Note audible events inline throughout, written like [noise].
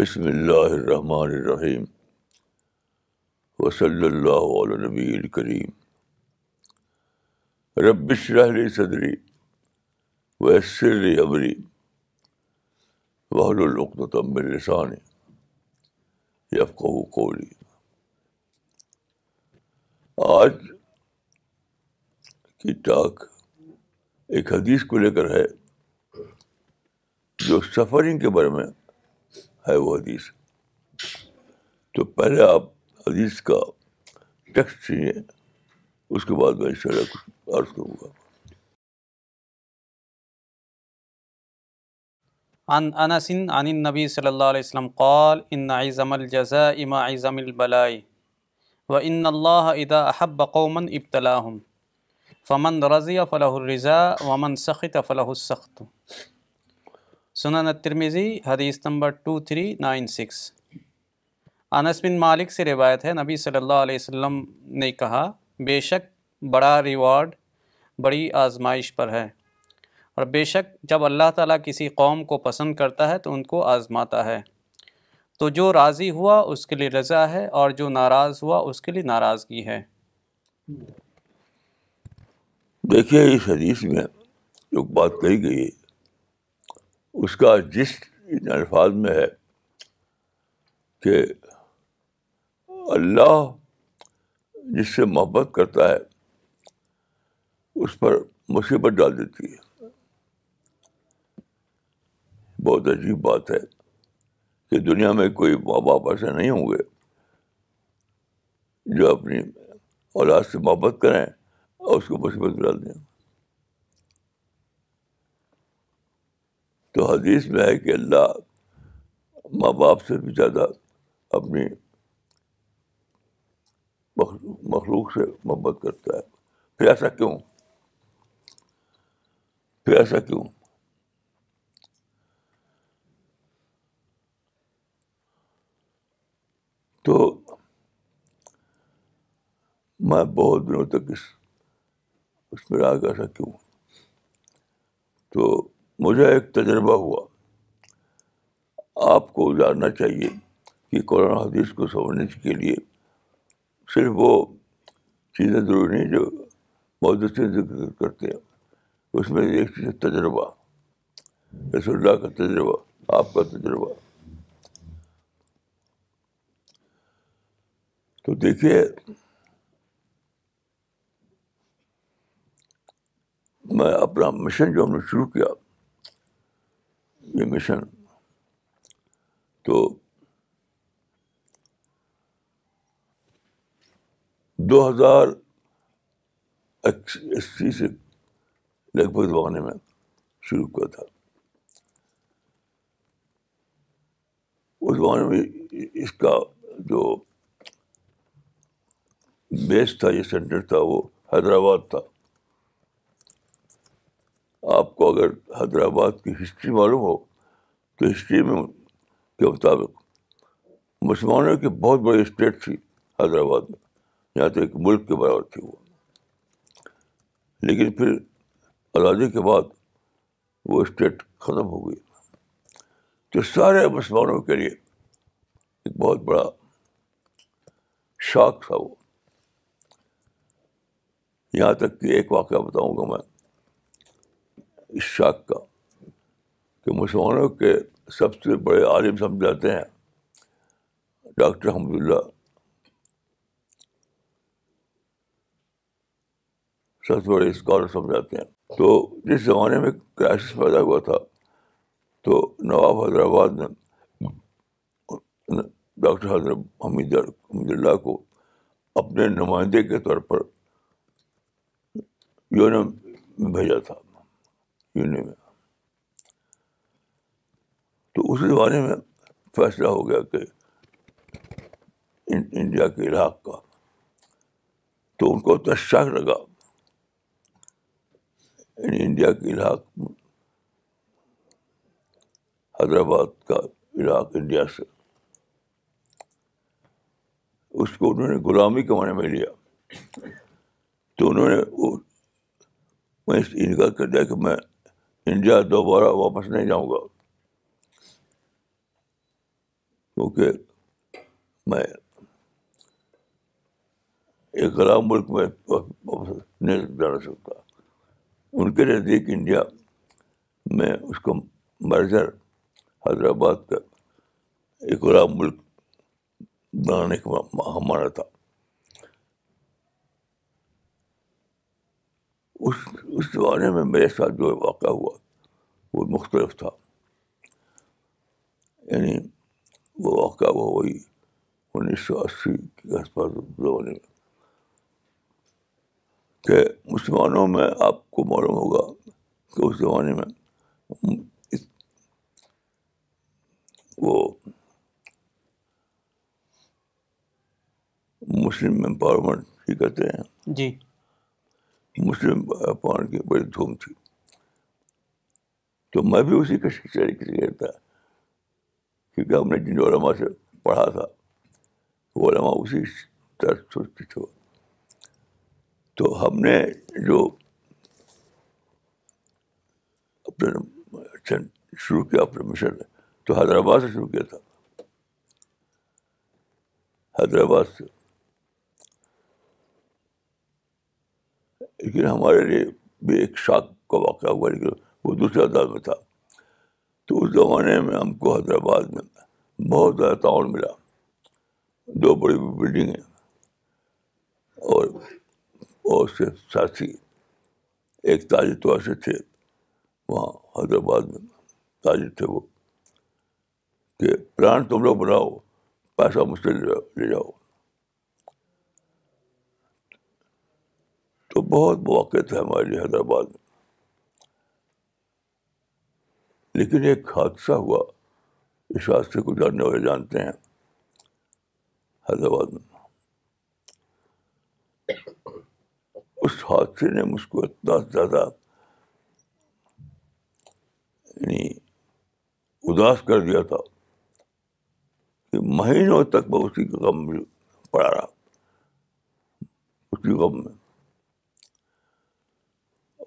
بسم اللہ الرحمن و صلی اللہ علیہ نبی الکریم رب شرح صدری وحصری واحد وحل و تم لسانی یا قولی آج کی ٹاک ایک حدیث کو لے کر ہے جو سفرنگ کے بارے میں ہے وہ حدیث حدیث تو پہلے آپ کا ٹیکسٹ اس کے بعد میں ان النبي صلى الله عليه وسلم قال ان عظم الجزاء ما عظم البلاء وان الله اذا احب قوما ابتلاهم فمن رضي فله الرضا ومن سخط فله السخط سنن الترمیزی حدیث نمبر 2396 انس بن مالک سے روایت ہے نبی صلی اللہ علیہ وسلم نے کہا بے شک بڑا ریوارڈ بڑی آزمائش پر ہے اور بے شک جب اللہ تعالیٰ کسی قوم کو پسند کرتا ہے تو ان کو آزماتا ہے تو جو راضی ہوا اس کے لیے رضا ہے اور جو ناراض ہوا اس کے لیے ناراضگی ہے دیکھیے اس حدیث میں جو بات کہی گئی ہے اس کا جسٹ ان الفاظ میں ہے کہ اللہ جس سے محبت کرتا ہے اس پر مصیبت ڈال دیتی ہے بہت عجیب بات ہے کہ دنیا میں کوئی ماں باپ ایسے نہیں ہوں گے جو اپنی اولاد سے محبت کریں اور اس کو مصیبت ڈال دیں تو حدیث میں ہے کہ اللہ ماں باپ سے بھی زیادہ اپنی مخلوق سے محبت کرتا ہے پھر ایسا کیوں پھر ایسا کیوں تو میں بہت دنوں تک اس اس میں رہا ایسا کیوں تو مجھے ایک تجربہ ہوا آپ کو جاننا چاہیے کہ قرآن حدیث کو سمجھنے کے لیے صرف وہ چیزیں ضروری نہیں جو بہت کرتے ہیں اس میں ایک چیز تجربہ رسول اللہ کا تجربہ آپ کا تجربہ تو دیکھیے میں اپنا مشن جو ہم نے شروع کیا مشن تو دو ہزار اسی سے لگ بھگ زمانے میں شروع ہوا تھا اس زمانے میں اس کا جو بیس تھا یہ سینٹر تھا وہ حیدرآباد تھا آپ کو اگر حیدرآباد کی ہسٹری معلوم ہو تو ہسٹری میں کے مطابق مسلمانوں کی بہت بڑی اسٹیٹ تھی حیدرآباد میں یہاں تو ایک ملک کے برابر تھی وہ لیکن پھر آزادی کے بعد وہ اسٹیٹ ختم ہو گئی تو سارے مسلمانوں کے لیے ایک بہت بڑا شاک تھا وہ یہاں تک کہ ایک واقعہ بتاؤں گا میں اس شاک کا کہ مسلمانوں کے سب سے بڑے عالم سمجھ جاتے ہیں ڈاکٹر حمد اللہ سب سے بڑے اسکالر سمجھاتے ہیں تو جس زمانے میں کرائسس پیدا ہوا تھا تو نواب حیدرآباد نے ڈاکٹر حضرت حمید حمد اللہ کو اپنے نمائندے کے طور پر یونم بھیجا تھا میں تو اس بارے میں فیصلہ ہو گیا کہ انڈیا کے عراق کا تو ان کو اتنا شک لگا انڈیا کے عراق حیدرآباد کا عراق انڈیا سے اس کو انہوں نے غلامی کے معنی میں لیا تو انہوں نے وہ میں انکار کر دیا کہ میں انڈیا دوبارہ واپس نہیں جاؤں گا کیونکہ میں ایک غلام ملک میں واپس نہیں جانا سکتا ان کے نزدیک انڈیا میں اس کو مرجر حیدرآباد کا ایک غلام ملک بنانے کا ہمارا تھا اس اس زمانے میں میرے ساتھ جو واقعہ ہوا وہ مختلف تھا یعنی وہ واقعہ وہ وہی انیس سو اسی کے آس پاس زمانے میں کہ مسلمانوں میں آپ کو معلوم ہوگا کہ اس زمانے میں وہ مسلم امپاورمنٹ ہی کرتے ہیں جی مسلم پان کی بڑی دھوم تھی تو میں بھی اسی کے شکشاری کسی گیا تھا کیونکہ ہم نے جن علماء سے پڑھا تھا وہ علماء اسی طرح سوچتے تھے تو ہم نے جو اپنے شروع کیا اپنے مشن تو حیدرآباد سے شروع کیا تھا حیدرآباد سے لیکن ہمارے لیے بھی ایک شاخ کا واقعہ ہوا لیکن وہ دوسرے داد میں تھا تو اس زمانے میں ہم کو حیدرآباد میں بہت زیادہ تعاون ملا دو بڑی بڑی ہیں اور اس کے ساتھی ایک تاجر تو ایسے تھے وہاں حیدرآباد میں تاجر تھے وہ کہ پلان تم لوگ بناؤ پیسہ مجھ سے لے جاؤ بہت مواقع تھا ہمارے لیے حیدرآباد میں لیکن ایک حادثہ ہوا اس حادثے کو جاننے والے جانتے ہیں حیدرآباد میں اس حادثے نے مجھ کو اتنا زیادہ یعنی اداس کر دیا تھا کہ مہینوں تک میں اسی کے غم میں پڑا رہا اسی غم میں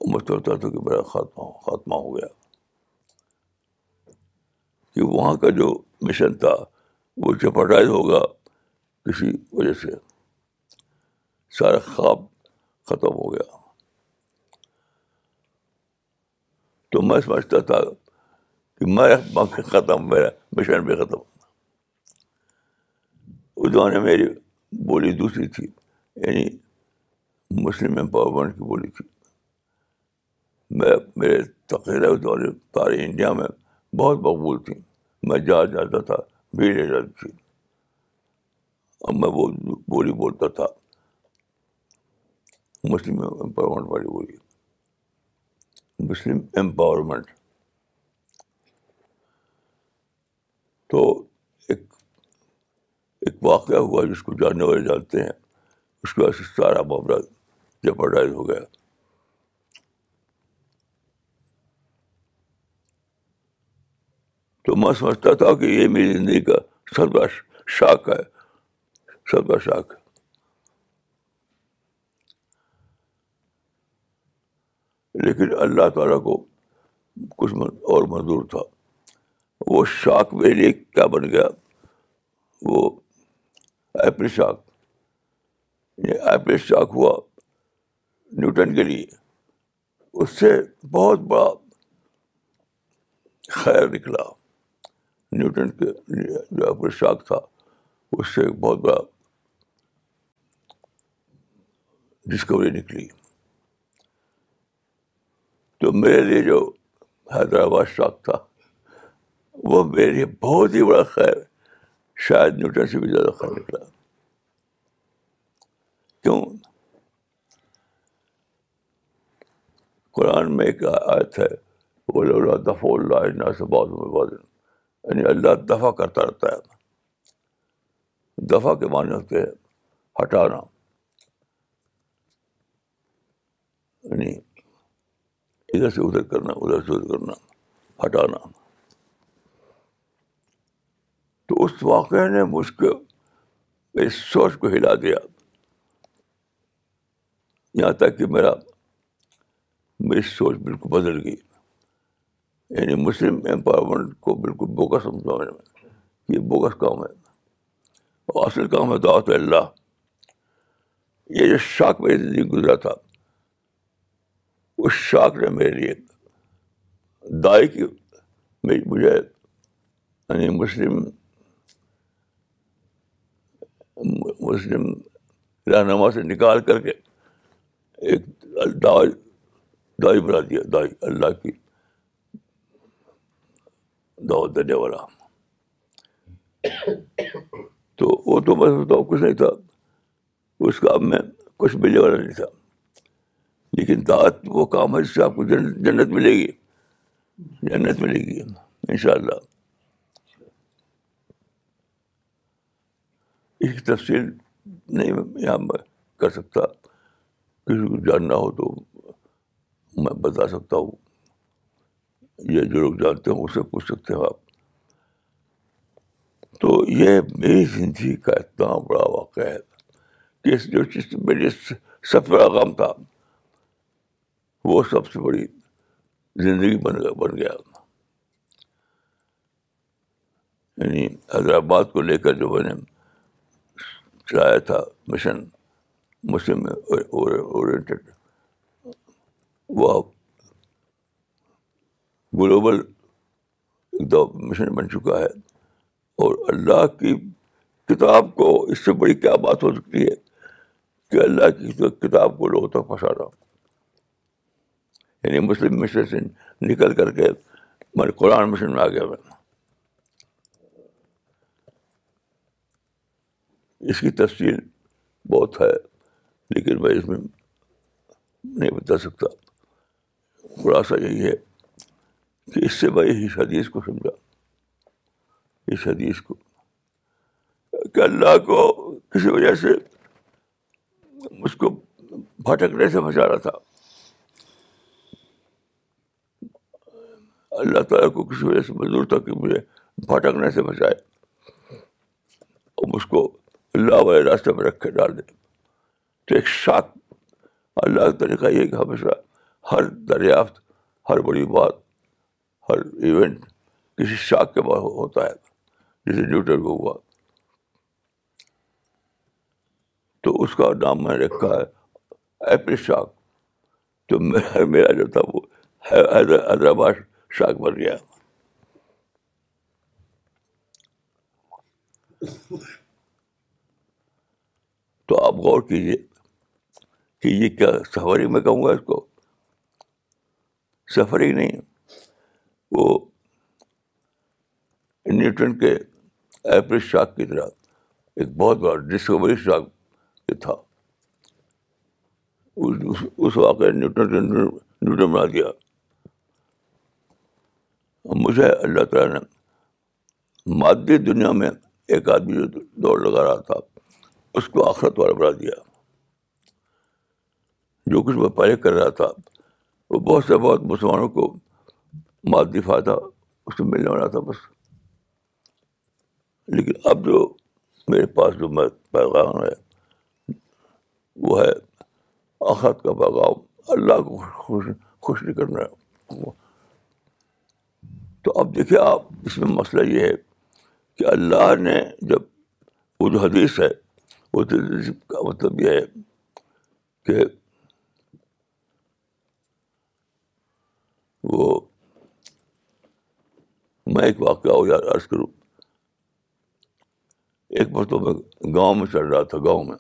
سوچتا تھا کہ میرا خاتمہ خاتمہ ہو گیا کہ وہاں کا جو مشن تھا وہ چپٹائز ہوگا کسی وجہ سے سارا خواب ختم ہو گیا تو میں سمجھتا تھا کہ میں ختم میرا مشن بھی ختم اس دوران میری بولی دوسری تھی یعنی مسلم امپاورمنٹ کی بولی تھی میں میرے تقریر دورے سارے انڈیا میں بہت مقبول تھی میں جہاں جاتا تھا بھیڑ جاتی تھی اور میں وہ بولی بولتا تھا مسلم امپاورمنٹ والی بولی مسلم امپاورمنٹ تو ایک ایک واقعہ ہوا جس کو جاننے والے جانتے ہیں اس کے بعد سارا معاملہ جپرڈائز ہو گیا تو میں سمجھتا تھا کہ یہ میری زندگی کا سب کا شاک ہے سب کا ہے لیکن اللہ تعالیٰ کو کچھ اور منظور تھا وہ شاک میرے لیے کیا بن گیا وہ ایپل شاک ایپل شاک ہوا نیوٹن کے لیے اس سے بہت بڑا خیر نکلا نیوٹن کے لیے جو شاک تھا اس سے ایک بہت بڑا ڈسکوری نکلی تو میرے لیے جو حیدرآباد شاک تھا وہ میرے لیے بہت ہی بڑا خیر شاید نیوٹن سے بھی زیادہ خیر نکلا کیوں قرآن میں ایک آیت ہے وہ دفع اللہ سے بعد میں یعنی اللہ دفاع کرتا رہتا ہے دفاع کے معنی ہوتے ہیں ہٹانا یعنی ادھر سے ادھر کرنا ادھر سے ادھر کرنا ہٹانا تو اس واقعے نے مجھ کو اس سوچ کو ہلا دیا یہاں تک کہ میرا میری سوچ بالکل بدل گئی یعنی مسلم امپاورمنٹ کو بالکل بوکس سمجھا میں یہ بوکس کام ہے اور اصل کام ہے دعوت اللہ یہ جو شاک میری زندگی گزرا تھا اس شاک نے میرے لیے دائیں کی مجھے یعنی مسلم مسلم رہنما سے نکال کر کے ایک دائی دائی بنا دیا دائی اللہ کی دعوت دینے والا تو وہ تو کچھ نہیں تھا اس کام میں کچھ ملنے والا نہیں تھا لیکن دعوت وہ کام ہے جس سے آپ کو جنت ملے گی جنت ملے گی ان شاء اللہ اس کی تفصیل نہیں یہاں میں کر سکتا کسی کو جاننا ہو تو میں بتا سکتا ہوں جو لوگ جانتے ہیں اسے پوچھ سکتے ہیں آپ تو یہ میری زندگی کا اتنا بڑا واقعہ ہے کہ اس جو چیز سب بڑا کام تھا وہ سب سے بڑی زندگی بن گیا بن گیا یعنی حیدرآباد کو لے کر جو میں نے چلایا تھا مشن مسلم اور گلوبل مشن بن چکا ہے اور اللہ کی کتاب کو اس سے بڑی کیا بات ہو سکتی ہے کہ اللہ کی کتاب کو لوگوں پھنسا رہا یعنی مسلم مشن سے نکل کر کے میں قرآن مشن میں آ گیا میں اس کی تفصیل بہت ہے لیکن میں اس میں نہیں بتا سکتا خلاصہ یہی ہے کہ اس سے میں اس حدیث کو سمجھا اس حدیث کو کہ اللہ کو کسی وجہ سے اس کو بھٹکنے سے بچا رہا تھا اللہ تعالیٰ کو کسی وجہ سے مزدور تھا کہ مجھے بھٹکنے سے بچائے اور مجھ کو اللہ والے راستے میں رکھ کے ڈال دے تو ایک شاک اللہ کا طریقہ یہ کہ ہمیشہ ہر دریافت ہر بڑی بات ہر ایونٹ کسی شاک کے بعد ہوتا ہے جیسے نیوٹر کو ہوا تو اس کا نام میں رکھا ہے ایپل شاک تو میرا میرا جو تھا وہ حیدرآباد شاک بن گیا تو آپ غور کیجیے کہ یہ کیا سفری میں کہوں گا اس کو سفری نہیں وہ نیوٹن کے ایپل شاک کی طرح ایک بہت بڑا ڈسکوری شاک تھا اس واقعے نیوٹن نیوٹن بنا دیا مجھے اللہ تعالیٰ نے مادی دنیا میں ایک آدمی جو دوڑ لگا رہا تھا اس کو آخرت والا بنا دیا جو کچھ میں پہلے کر رہا تھا وہ بہت سے بہت مسلمانوں کو مادی فائدہ اس میں ملنے والا تھا بس لیکن اب جو میرے پاس جو پیغام ہے وہ ہے آخرت کا پیغام اللہ کو خوش خوش نہیں کرنا ہے تو اب دیکھیے آپ اس میں مسئلہ یہ ہے کہ اللہ نے جب وہ جو حدیث ہے وہ حدیث کا مطلب یہ ہے کہ وہ میں ایک واقعہ ہو یار عرض کروں ایک تو میں گاؤں میں چڑھ رہا تھا گاؤں میں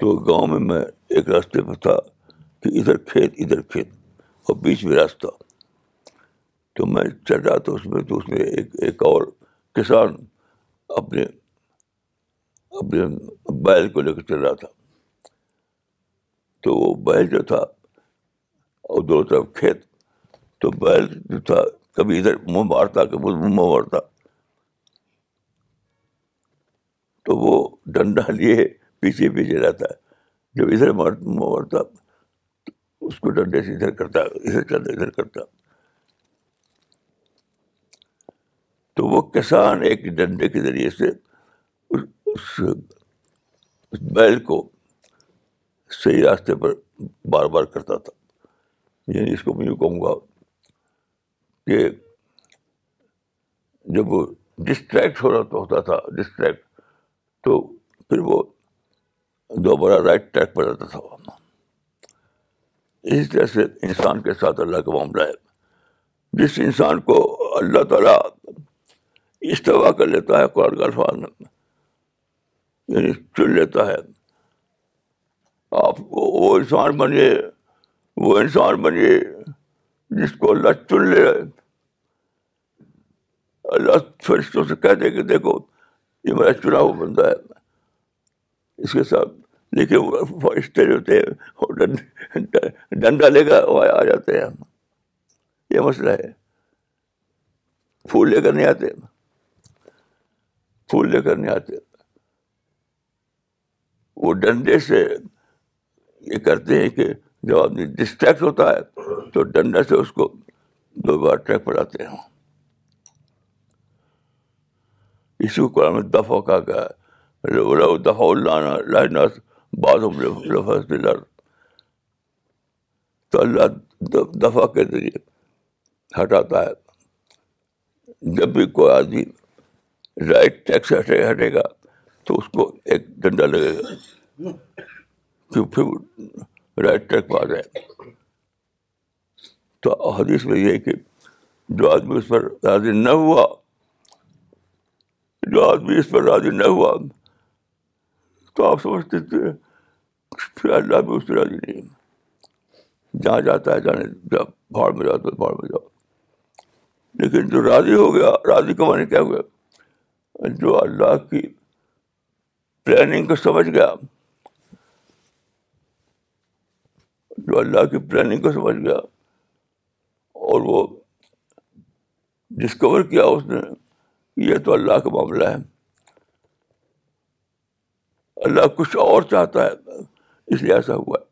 تو گاؤں میں میں ایک راستے پر تھا کہ ادھر کھیت ادھر کھیت اور بیچ میں راستہ تو میں چڑھ رہا تھا اس میں تو اس میں ایک ایک اور کسان اپنے اپنے بیل کو لے کر چل رہا تھا تو وہ بیل جو تھا اور دونوں طرف کھیت تو بیل جو تھا کبھی ادھر منہ مارتا کبھی منہ مارتا تو وہ ڈنڈا لیے پیچھے پیچھے رہتا ہے جب ادھر مارتا منہ مارتا اس کو ڈنڈے سے ادھر کرتا ادھر کرتا ادھر کرتا تو وہ کسان ایک ڈنڈے کے ذریعے سے اس بیل کو صحیح راستے پر بار بار کرتا تھا یعنی اس کو میں یوں کہوں گا کہ جب وہ ڈسٹریکٹ ہو رہا تو ہوتا تھا ڈسٹریکٹ تو پھر وہ دوبارہ رائٹ ٹریک پر رہتا تھا اسی طرح سے انسان کے ساتھ اللہ کا معاملہ ہے جس انسان کو اللہ تعالیٰ استوا کر لیتا ہے قرآن کا الفاظ یعنی چن لیتا ہے آپ وہ انسان بنیے وہ انسان بنیے جس کو اللہ چن لے اللہ فرشتوں سے کہہ دیں کہ دیکھو یہ میرا چنا ہوا بندہ ہے اس کے ساتھ لیکن فرشتے جو تھے ڈنڈا لے کر آ جاتے ہیں یہ مسئلہ ہے پھول لے کر نہیں آتے پھول لے کر نہیں آتے وہ ڈنڈے سے یہ کرتے ہیں کہ جب آدمی ڈسٹریکٹ ہوتا ہے تو ڈنڈا سے اس کو دو بار ٹریک پڑاتے ہیں اسی کو قرآن میں دفاع کا ہے تو اللہ دفاع کے ذریعے ہٹاتا ہے جب بھی کوئی آدمی رائٹ ٹیکس ہٹے ہٹے گا تو اس کو ایک ڈنڈا لگے گا کیوں پھر رائٹ ٹیکس پہ آ جائے تو حدیث میں یہ ہے کہ جو آدمی اس پر راضی نہ ہوا جو آدمی اس پر راضی نہ ہوا تو آپ سمجھتے تھے پھر اللہ بھی اس پہ راضی نہیں جہاں جاتا ہے جانے جب بھاڑ میں جاؤ تو بھاڑ میں جاؤ لیکن جو راضی ہو گیا راضی کا معنی کیا ہو گیا جو اللہ کی پلاننگ کو سمجھ گیا جو اللہ کی پلاننگ کو سمجھ گیا اور وہ ڈسکور کیا اس نے یہ تو اللہ کا معاملہ ہے اللہ کچھ اور چاہتا ہے اس لیے ایسا ہوا ہے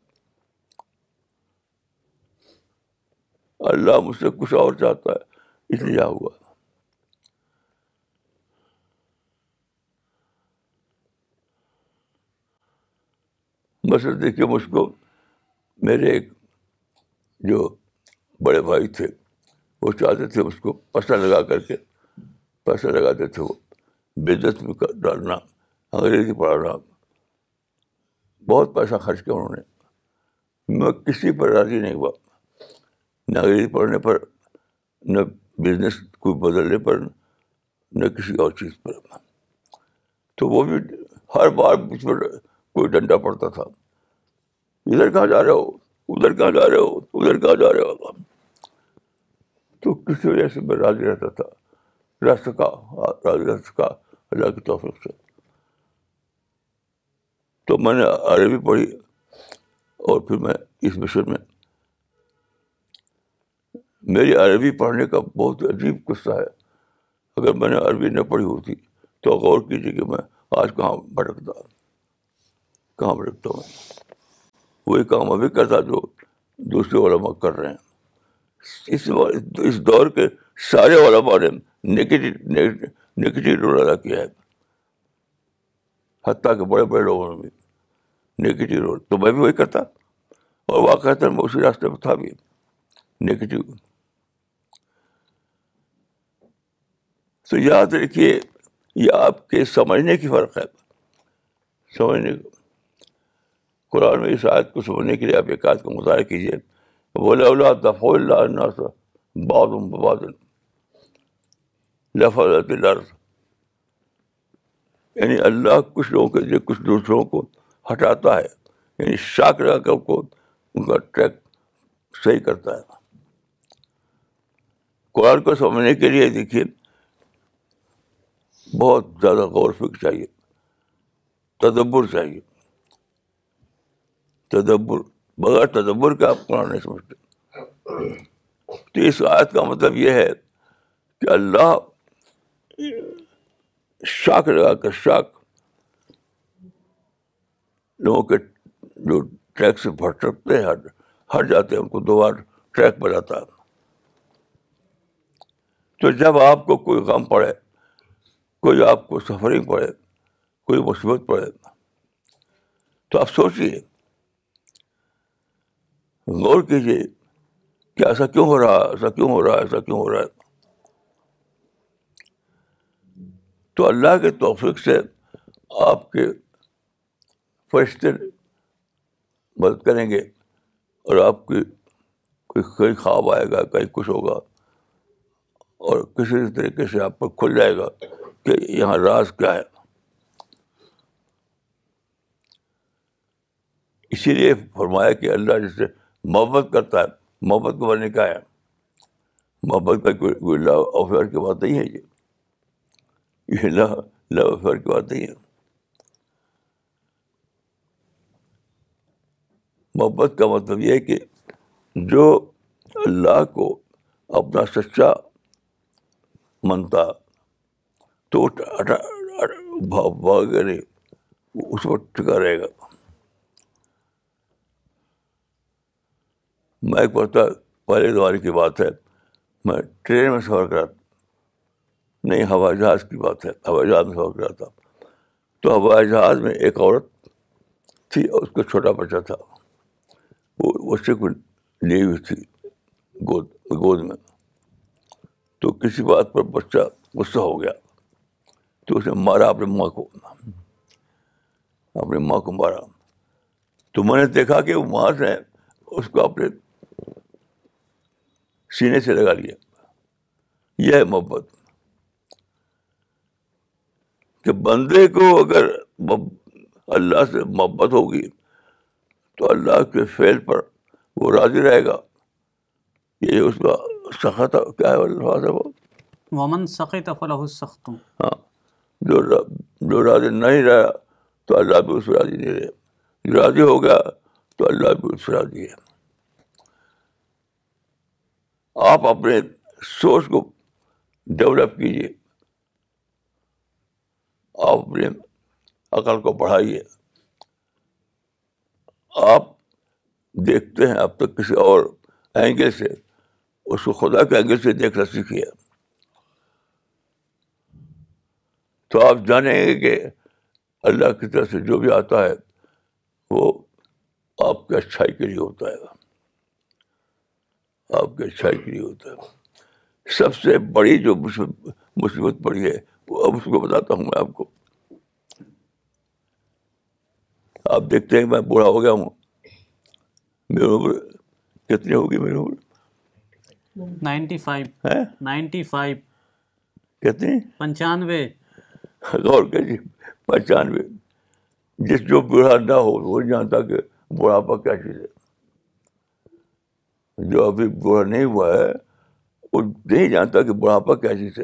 اللہ مجھ سے کچھ اور چاہتا ہے اس لیے ہوا مثلاً دیکھیے مجھ کو میرے ایک جو بڑے بھائی تھے وہ چاہتے تھے اس کو پسند لگا کر کے پیسے لگاتے تھے وہ بزنس میں ڈالنا انگریزی پڑھانا بہت پیسہ خرچ کیا انہوں نے میں کسی پر راضی نہیں ہوا نہ انگریزی پڑھنے پر نہ بزنس کو بدلنے پر نہ کسی اور چیز پر تو وہ بھی ہر بار مجھ پر کوئی ڈنڈا پڑتا تھا ادھر کہاں جا رہے ہو ادھر کہاں جا رہے ہو ادھر کہاں جا رہے ہو تو کسی وجہ سے میں راضی رہتا تھا رہ سکا رہ سکا اللہ کی توفیق سے تو میں نے عربی پڑھی اور پھر میں اس مشن میں میری عربی پڑھنے کا بہت عجیب قصہ ہے اگر میں نے عربی نہ پڑھی ہوتی تو غور کیجیے کہ میں آج کہاں بھٹکتا کہاں بھٹکتا ہوں وہی کام ابھی کرتا جو دوسرے علماء کر رہے ہیں اس دور کے سارے علماء نے نگیٹو نگیٹو رول ادا کیا ہے حتیٰ کے بڑے بڑے لوگوں نے بھی نگیٹو رول تو میں بھی وہی کرتا اور واقعات میں اسی راستے پہ تھا بھی نگیٹو تو یاد رکھیے یہ آپ کے سمجھنے کی فرق ہے سمجھنے کو قرآن میں اس آیت کو سمجھنے کے لیے آپ ایک آیت کو مظاہرہ کیجیے بولے اللہ الارض یعنی اللہ کچھ لوگوں کے لیے کچھ دوسروں کو ہٹاتا ہے یعنی شاک لگا کر کو ان کا ٹریک صحیح کرتا ہے قرآن کو سمجھنے کے لیے دیکھیے بہت زیادہ غور فکر چاہیے تدبر چاہیے تدبر بغیر تدبر کے آپ قرآن نہیں سمجھتے تو اس آیت کا مطلب یہ ہے کہ اللہ شاک لگا کر شاک لوگوں کے جو ٹریک سے بھٹکتے ہیں ہٹ ہٹ جاتے ہیں ان کو دوبارہ ٹریک پر جاتا ہے تو جب آپ کو کوئی غم پڑے کوئی آپ کو سفرنگ پڑے کوئی مصیبت پڑے تو آپ سوچیے غور کیجیے کہ ایسا کیوں ہو رہا ہے ایسا کیوں ہو رہا ہے ایسا کیوں ہو رہا ہے تو اللہ کے توفیق سے آپ کے فرشتے مدد کریں گے اور آپ کی کوئی کوئی خواب آئے گا کہیں کچھ ہوگا اور کسی طریقے سے آپ کو کھل جائے گا کہ یہاں راز کیا ہے اسی لیے فرمایا کہ اللہ جس سے محبت کرتا ہے محبت کو میں کا ہے محبت کا کوئی اللہ آفیار کی بات نہیں ہے یہ یہ لا لو افیئر کی بات نہیں ہے محبت کا مطلب یہ ہے کہ جو اللہ کو اپنا سچا منتا تو کرے اس وقت ٹکا رہے گا میں ایک پتہ پہلے دوارے کی بات ہے میں ٹرین میں سفر کرا نہیں ہوائی جہاز کی بات ہے ہوائی جہاز میں ہو رہا تھا تو ہوائی جہاز میں ایک عورت تھی اور اس کا چھوٹا بچہ تھا وہ اس سے کوئی لی ہوئی تھی گود گود میں تو کسی بات پر بچہ غصہ ہو گیا تو اس نے مارا اپنے ماں کو اپنی ماں کو مارا تو میں نے دیکھا کہ وہ ماں سے اس کو اپنے سینے سے لگا لیا یہ ہے محبت کہ بندے کو اگر اللہ سے محبت ہوگی تو اللہ کے فیل پر وہ راضی رہے گا یہ اس کا سخت کیا ہے ہے وہ ومن سخت سخت ہاں جو جو راضی نہیں رہا تو اللہ بھی اس راضی نہیں رہے جو راضی ہو گیا تو اللہ بھی اس راضی ہے آپ اپنے سوچ کو ڈیولپ کیجیے آپ اپنے عقل کو بڑھائیے آپ دیکھتے ہیں اب تک کسی اور اینگل سے اس کو خدا کے اینگل سے دیکھنا سیکھیے تو آپ جانیں گے کہ اللہ کی طرف سے جو بھی آتا ہے وہ آپ کے اچھائی کے لیے ہوتا ہے آپ کی اچھائی کے لیے ہوتا ہے سب سے بڑی جو مصیبت پڑی ہے اب اس کو بتاتا ہوں میں آپ کو آپ دیکھتے ہیں میں بوڑھا ہو گیا ہوں عمر کتنی ہوگی نائنٹی فائیو نائنٹی فائیو پنچانوے کیجیے پچانوے جس جو بوڑھا نہ ہو وہ جانتا کہ بڑھاپا کیا چیز ہے جو ابھی بوڑھا نہیں ہوا ہے وہ نہیں جانتا کہ بڑھاپا کیا چیز ہے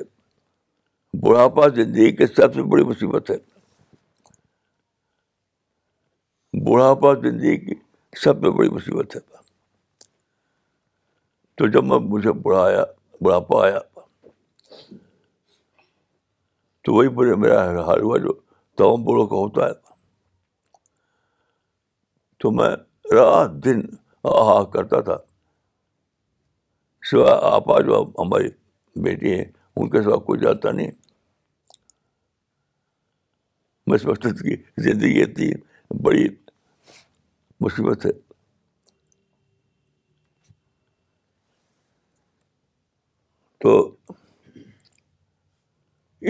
بڑھاپا زندگی کے سب سے بڑی مصیبت ہے بڑھاپا زندگی کی سب سے بڑی مصیبت ہے تو جب میں مجھے بڑھایا بڑھاپا آیا تو وہی مجھے میرا حال ہوا جو تمام بڑوں کا ہوتا ہے تو میں رات دن آہا کرتا تھا سوائے آپا جو ہماری بیٹی ہیں ان کے سوا کوئی جاتا نہیں میں زندگی اتنی بڑی مصیبت ہے تو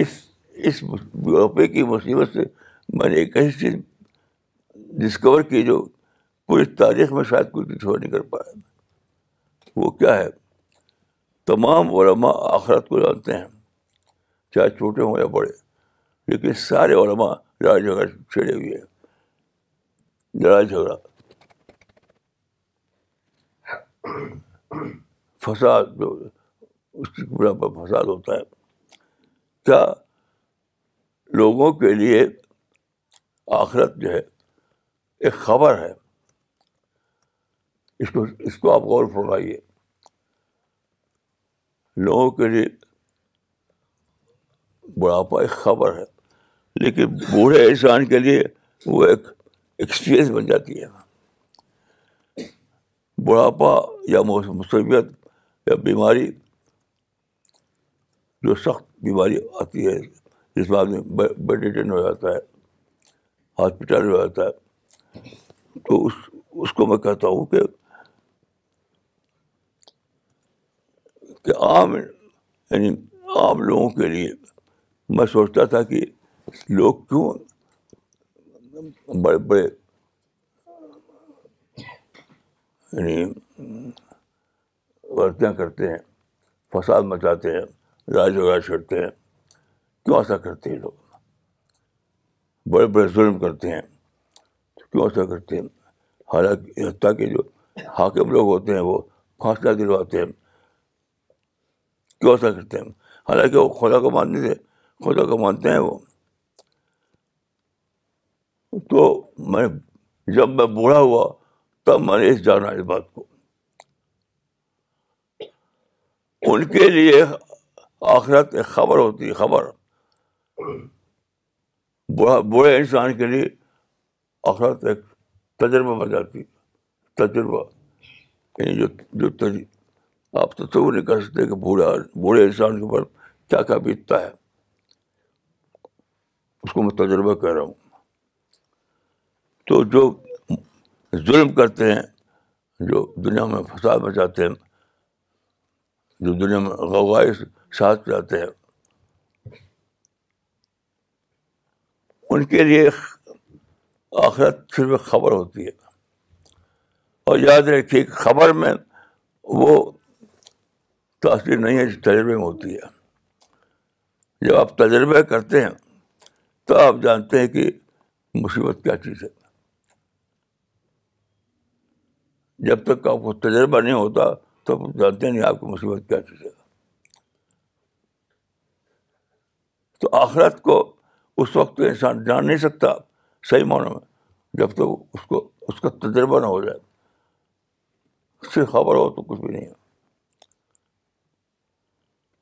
اس اس بڑھاپے کی مصیبت سے میں نے ایک ایسی چیز ڈسکور کی جو پوری تاریخ میں شاید کوئی ڈسکور نہیں کر پایا وہ کیا ہے تمام علماء آخرت کو جانتے ہیں چاہے چھوٹے ہوں یا بڑے لیکن سارے علماء لڑائی جھگڑا چڑے ہوئے ہیں لڑائی جھگڑا فساد جو اس فساد ہوتا ہے کیا لوگوں کے لیے آخرت جو ہے ایک خبر ہے اس کو اس کو آپ غور فرمائیے لوگوں کے لیے بڑھاپا ایک خبر ہے لیکن بوڑھے انسان کے لیے وہ ایک ایکسپیرئنس بن جاتی ہے بڑھاپا یا مصیبت یا بیماری جو سخت بیماری آتی ہے جس میں ہو جاتا ہے ہاسپٹل ہو جاتا ہے تو اس اس کو میں کہتا ہوں کہ کہ عام یعنی عام لوگوں کے لیے میں سوچتا تھا کہ لوگ کیوں بڑے بڑے یعنی غلطیاں کرتے ہیں فساد مچاتے ہیں راج وغیرہ چھڑتے ہیں کیوں ایسا کرتے ہیں لوگ بڑے بڑے ظلم کرتے ہیں کیوں ایسا کرتے ہیں حالانکہ حتیٰ کہ جو حاکم لوگ ہوتے ہیں وہ پھانسیاں دلواتے ہیں کیوں ایسا کرتے ہیں حالانکہ وہ خدا کو مانتے تھے خدا کو مانتے ہیں وہ تو میں جب میں بوڑھا ہوا تب میں نے اس جانا اس بات کو ان کے لیے آخرت ایک خبر ہوتی ہے خبر بوڑھے انسان کے لیے آخرت ایک تجربہ بن جاتی تجربہ یعنی جو تجربہ آپ تو نہیں کر سکتے کہ بوڑھا بوڑھے انسان کے اوپر کیا کیا بیتتا ہے اس کو میں تجربہ کہہ رہا ہوں تو جو ظلم کرتے ہیں جو دنیا میں فساد بچاتے ہیں جو دنیا میں غوائے ساتھ جاتے ہیں ان کے لیے آخرت صرف خبر ہوتی ہے اور یاد رکھیے کہ خبر میں وہ تاثیر نہیں ہے جو تجربے میں ہوتی ہے جب آپ تجربہ کرتے ہیں تو آپ جانتے ہیں کہ مصیبت کیا چیز ہے جب تک آپ کو تجربہ نہیں ہوتا تو جانتے نہیں آپ کو مصیبت کیا چیز ہے تو آخرت کو اس وقت انسان جان نہیں سکتا صحیح معنی میں جب تو اس کو اس کا تجربہ نہ ہو جائے سے خبر ہو تو کچھ بھی نہیں ہے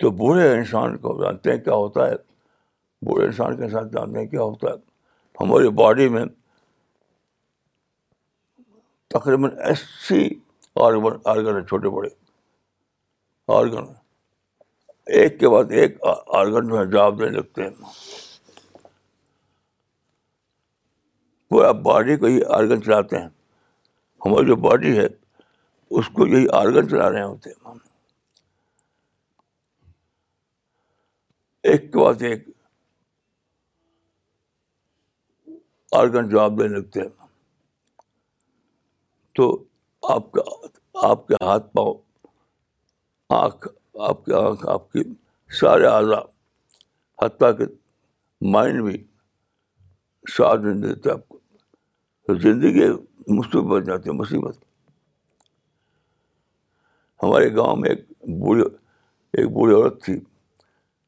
تو بوڑھے انسان کو جانتے ہیں کیا ہوتا ہے بوڑھے انسان کے ساتھ جانتے ہیں کیا ہوتا ہے ہماری باڈی میں تقریباً اسی آرگن آرگن ہیں چھوٹے بڑے آرگن ایک ایک کے بعد آرگن جو ہے جواب دینے لگتے ہیں پورا باڈی کو یہ آرگن چلاتے ہیں ہماری جو باڈی ہے اس کو یہی آرگن چلا رہے ہوتے ہیں ایک ایک کے بعد آرگن جواب دینے لگتے ہیں تو آپ کا آپ کے ہاتھ پاؤں آنکھ آپ کی آنکھ آپ کی سارے اعضا حتیٰ کہ مائنڈ بھی ساتھ نہیں دیتے آپ کو تو زندگی مصیبت بن جاتی ہے مصیبت ہمارے گاؤں میں ایک بوڑھی ایک بوڑھی عورت تھی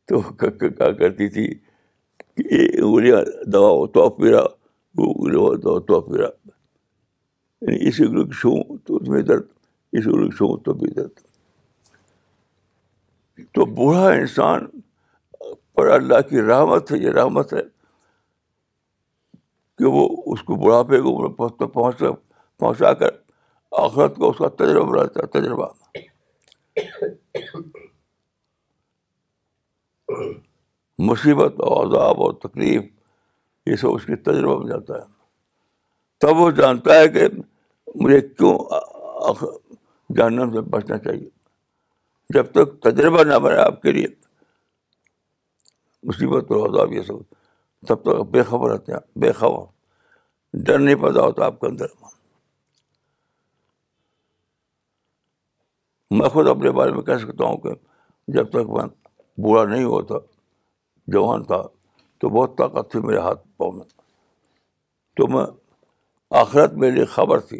تو کیا کرتی تھی کہ یہ دوا ہو تو پیرا تو پیرا یعنی اسی کی چھو تو اس میں درد اسی کی چھو تو بھی درد تو بوڑھا انسان پر اللہ کی رحمت ہے یہ رحمت ہے کہ وہ اس کو بڑھاپے کو پہنچا کر آخرت کو اس کا تجربہ بناتا ہے تجربہ مصیبت اور عذاب اور تکلیف یہ سب اس کے تجربہ بن جاتا ہے تب وہ جانتا ہے کہ مجھے کیوں جاننا سے بچنا چاہیے جب تک تجربہ نہ بنے آپ کے لیے مصیبت پر عذاب یہ سب تب تک بے خبر رہتے ہیں بے خبر ڈر نہیں پیدا ہوتا آپ کے اندر میں خود اپنے بارے میں کہہ سکتا ہوں کہ جب تک میں بوڑھا نہیں ہوا تھا جوان تھا تو بہت طاقت تھی میرے ہاتھ پاؤں میں تو میں آخرت میرے لیے خبر تھی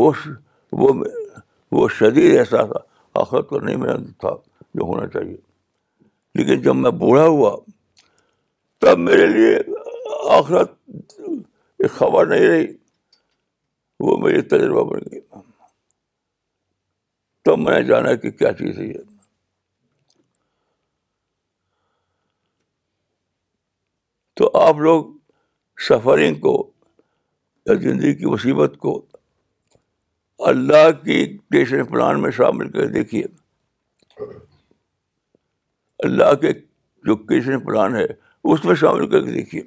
وہ وہ شدید ایسا تھا آخرت کو نہیں میرا تھا جو ہونا چاہیے لیکن جب میں بوڑھا ہوا تب میرے لیے آخرت ایک خبر نہیں رہی وہ میرے تجربہ بن گیا تب میں نے جانا کہ کیا چیز ہے تو آپ لوگ سفرنگ کو یا زندگی کی مصیبت کو اللہ کی کریشن پلان میں شامل کر دیکھیے اللہ کے جو کریشن پلان ہے اس میں شامل کر کے دیکھیے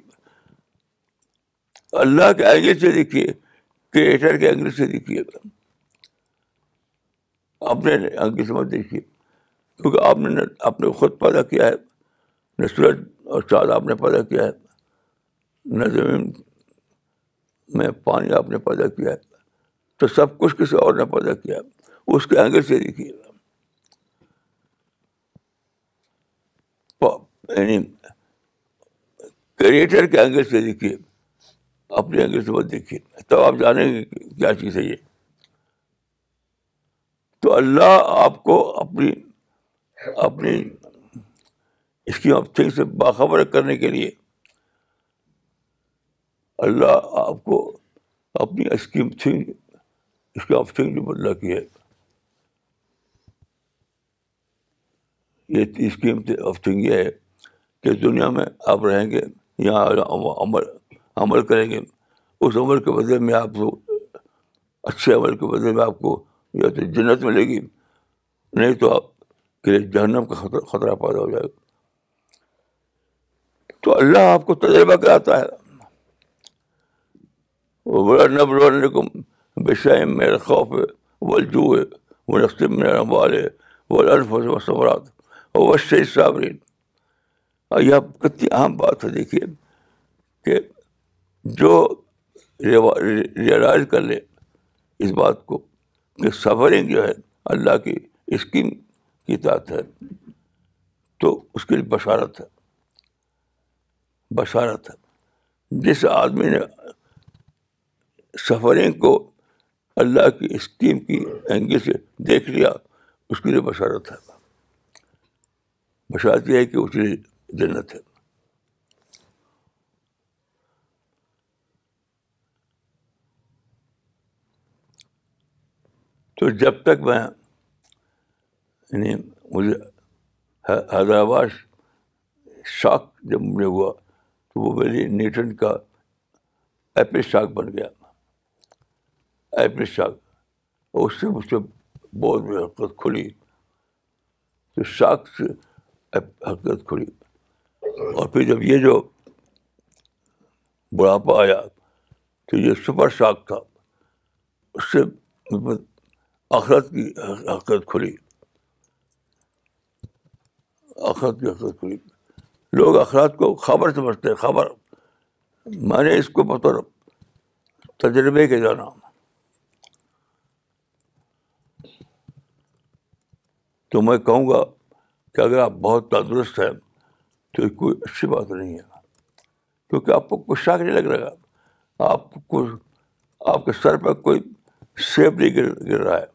اللہ کے اینگل سے دیکھیے کریٹر کے اینگل سے دیکھیے اپنے مت دیکھیے کیونکہ آپ نے آپ نے خود پیدا کیا ہے نہ سورج اور چاند آپ نے پیدا کیا ہے نہ زمین میں پانی آپ نے پیدا کیا ہے تو سب کچھ کسی اور نے پیدا کیا اس کے اینگل سے دیکھیے یعنی کریٹر کے اینگل سے دیکھیے اپنے اینگل سے بس دیکھیے تب آپ جانیں گے کیا چیز ہے یہ تو اللہ آپ کو اپنی اپنی اسکیم آف تھنگ سے باخبر کرنے کے لیے اللہ آپ کو اپنی اسکیم تھنک آف تھنگ بھی بدلا کی ہے یہ اس کی آف تھنگ یہ ہے کہ دنیا میں آپ رہیں گے یا کریں گے اس عمل کے بدلے میں آپ کو اچھے عمل کے بدلے میں آپ کو یا تو جنت ملے گی نہیں تو آپ کے لیے جہنم کا خطرہ پیدا ہو جائے گا تو اللہ آپ کو تجربہ کراتا ہے نبل بے شیم خوف ہے وجوہ وہ رسم میں و ہے وہ الفرات اور وہ صابرین اور یہ کتنی اہم بات ہے دیکھیے کہ جو ریئلائز کر لے اس بات کو کہ سفرنگ جو ہے اللہ کی اسکیم کی طاط ہے تو اس کے لیے بشارت ہے بشارت ہے جس آدمی نے سفرنگ کو اللہ کی اسکیم کی اینگل سے دیکھ لیا اس کے لیے بشارت ہے بشارت یہ ہے کہ اس لیے جنت ہے تو جب تک میں یعنی مجھے حیدرآباد شاک جب مجھے ہوا تو وہ میرے نیوٹن کا ایپل شاک بن گیا ایپن شاخ اس سے مجھ سے بہت بڑی حرکت کھلی تو شاخ سے حرکت کھلی اور پھر جب یہ جو بڑھاپا آیا تو یہ سپر شاخ تھا اس سے آخرت کی حرکت کھلی آخرت کی حرکت کھلی لوگ اخراط کو خبر سمجھتے خبر میں نے اس کو بطور تجربے کے جانا تو میں کہوں گا کہ اگر آپ بہت تندرست ہیں تو کوئی اچھی بات نہیں ہے کیونکہ آپ کو کچھ شاک نہیں لگ رہا آپ کو آپ کے سر پہ کوئی سیب نہیں گر گر رہا ہے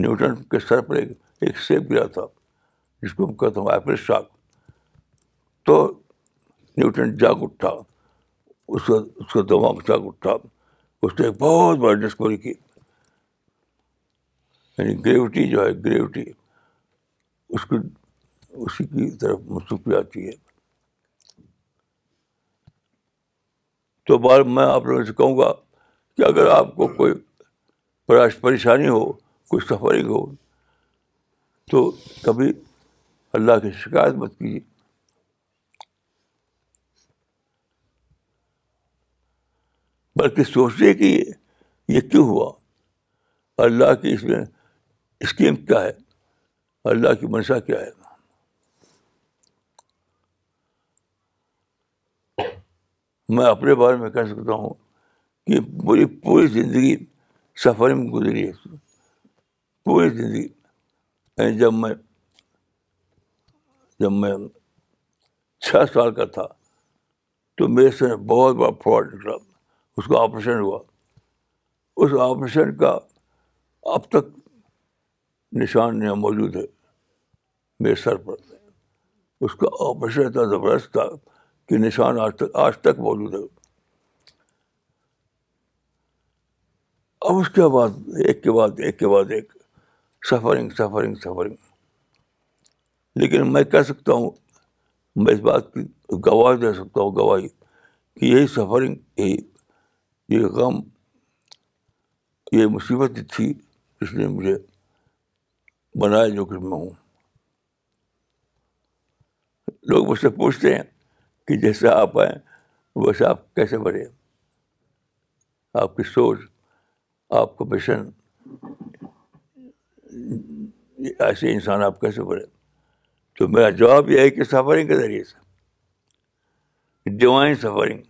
نیوٹن کے سر پر ایک ایک سیب گرا تھا جس کو ہم کہتا ہوں ایپل شاک تو نیوٹن جاگ اٹھا اس کا اس کا دماغ جاگ اٹھا اس نے ایک بہت بڑا ڈسکوری کی یعنی گریوٹی جو ہے گریوٹی اس کو اسی کی طرف آتی ہے تو بار میں آپ لوگوں سے کہوں گا کہ اگر آپ کو کوئی پریشانی ہو کوئی سفرنگ ہو تو کبھی اللہ کی شکایت مت کیجیے بلکہ سوچیے کہ یہ کیوں ہوا اللہ کی اس میں اسکیم کیا ہے اللہ کی منشا کیا ہے میں اپنے بارے میں کہہ سکتا ہوں کہ میری پوری زندگی سفر میں گزری ہے پوری زندگی یعنی جب میں جب میں چھ سال کا تھا تو میرے سے بہت بڑا فراڈ نکلا اس کا آپریشن ہوا اس آپریشن کا اب تک نشان یہاں موجود ہے میرے سر پر اس کا آپریشن اتنا زبردست تھا کہ نشان آج تک آج تک موجود ہے اب اس کے بعد ایک کے بعد ایک کے بعد ایک سفرنگ سفرنگ سفرنگ لیکن میں کہہ سکتا ہوں میں اس بات کی گواہ دے سکتا ہوں گواہی کہ یہی سفرنگ یہی یہ غم یہ مصیبت تھی اس نے مجھے بنایا جو کہ میں ہوں لوگ مجھ سے پوچھتے ہیں کہ جیسے آپ آئیں ویسے آپ کیسے بڑھے آپ کی سوچ آپ کا مشن ایسے انسان آپ کیسے بڑھے تو میرا جواب یہ ہے کہ سفرنگ کے ذریعے سے ڈیوائن سفرنگ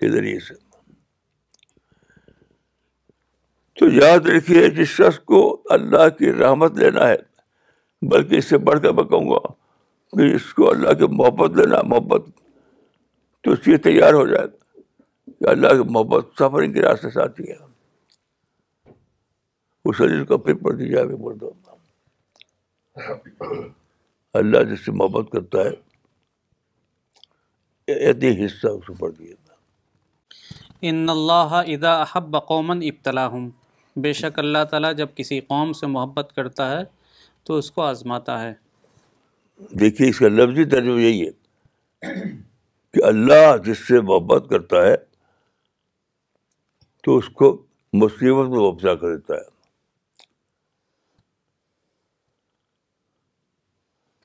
کے ذریعے سے تو یاد رکھیے جس شخص کو اللہ کی رحمت لینا ہے بلکہ اس سے بڑھ کر میں کہوں گا کہ اس کو اللہ کی محبت لینا محبت تو اس لیے تیار ہو جائے گا اللہ کی محبت سفرنگ کے راستے سے آتی ہے اس عزیز کا پھر پڑھ پڑ جائے دو اللہ جس سے محبت کرتا ہے حصہ اس کو پڑھ ان اللہ احب دی جاتا بے شک اللہ تعالیٰ جب کسی قوم سے محبت کرتا ہے تو اس کو آزماتا ہے دیکھیے اس کا لفظی ترجمہ یہی ہے کہ اللہ جس سے محبت کرتا ہے تو اس کو مصیبت میں وبزا کر دیتا ہے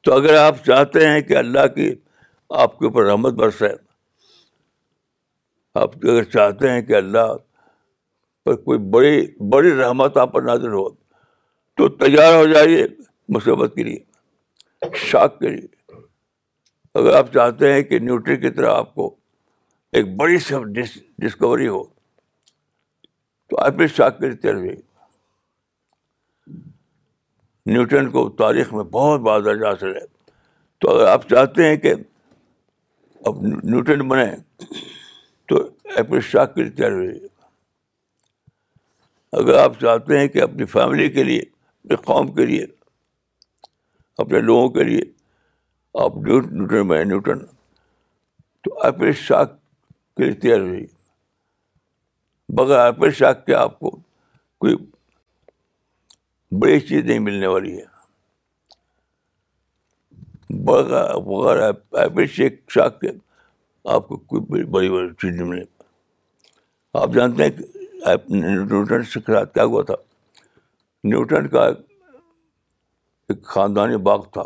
تو اگر آپ چاہتے ہیں کہ اللہ کی آپ کے اوپر رحمت برسے آپ اگر چاہتے ہیں کہ اللہ پر کوئی بڑی بڑی رحمت آپ پر نازل ہو تو تیار ہو جائیے مصیبت کے لیے شاک کے لیے اگر آپ چاہتے ہیں کہ نیوٹری کی طرح آپ کو ایک بڑی سب ڈسکوری ہو تو آپ بھی شاک کے لیے تیار ہوئی نیوٹن کو تاریخ میں بہت درجہ حاصل ہے تو اگر آپ چاہتے ہیں کہ اب نیوٹن بنے تو ایپل شاک کے لیے تیار ہوئی اگر آپ چاہتے ہیں کہ اپنی فیملی کے لیے اپنے قوم کے لیے اپنے لوگوں کے لیے آپ نیوٹن میں تیار بغیر ایپل شاک کے آپ کو کوئی بڑی چیز نہیں ملنے والی ہے بغیر شیک شاک کے آپ کو کوئی بڑی بڑی چیز نہیں ملے آپ جانتے ہیں کہ نیوٹن سے خراب کیا ہوا تھا نیوٹن کا ایک خاندانی باغ تھا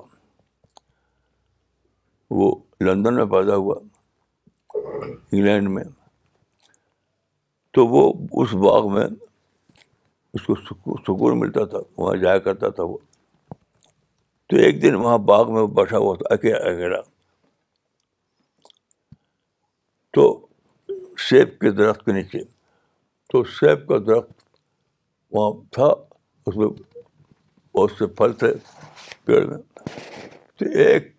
وہ لندن میں پیدا ہوا انگلینڈ میں تو وہ اس باغ میں اس کو سکون ملتا تھا وہاں جایا کرتا تھا وہ تو ایک دن وہاں باغ میں بسا ہوا تھا اکیلا اکیلا تو سیب کے درخت کے نیچے تو سیب کا درخت وہاں تھا اس میں بہت سے پھل تھے پیڑ میں تو ایک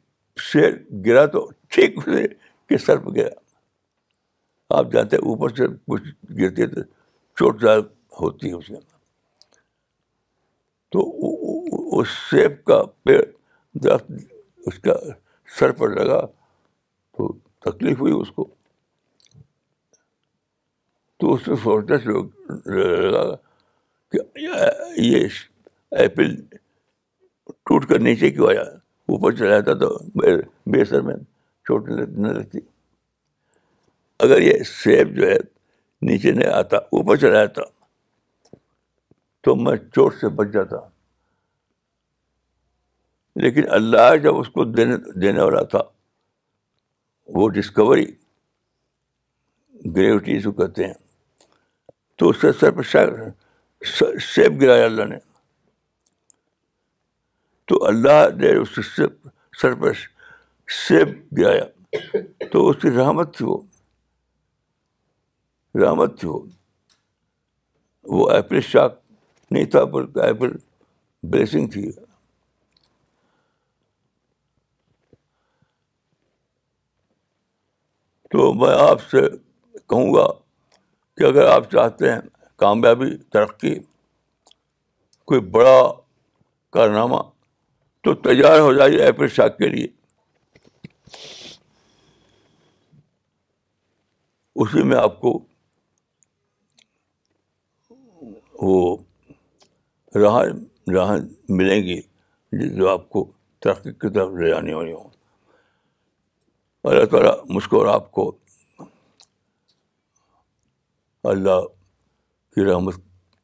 شیر گرا تو ٹھیک اسے کے سر پہ گیا آپ جانتے ہیں اوپر سے کچھ گرتے تھے چوٹ زیادہ ہوتی ہے اس کے اندر تو اس سیب کا پیڑ درخت اس کا سر پر لگا تو تکلیف ہوئی اس کو تو اس میں سوچتا شو لگا کہ یہ ایپل ٹوٹ کر نیچے کیوں آیا اوپر چلا جاتا تو بیسر میں چوٹ نہ لگتی اگر یہ سیب جو ہے نیچے نہیں آتا اوپر چلا جاتا تو میں چوٹ سے بچ جاتا لیکن اللہ جب اس کو دینے دینے والا تھا وہ ڈسکوری گریوٹی جو کہتے ہیں تو اس کے سر پہ سیب گرایا اللہ نے تو اللہ نے اس کے سر سیب گرایا تو اس کی رحمت تھی وہ رحمت تھی وہ ایپل شاک نہیں تھا بلکہ ایپل بلیسنگ تھی تو میں آپ سے کہوں گا کہ اگر آپ چاہتے ہیں کامیابی ترقی کوئی بڑا کارنامہ تو تیار ہو جائیے ایپل شاک کے لیے اسی میں آپ کو وہ راہ راہ ملیں گی جس جو آپ کو ترقی کی طرف لے جانے والی ہوں مجھ کو اور آپ کو اللہ کی رحمت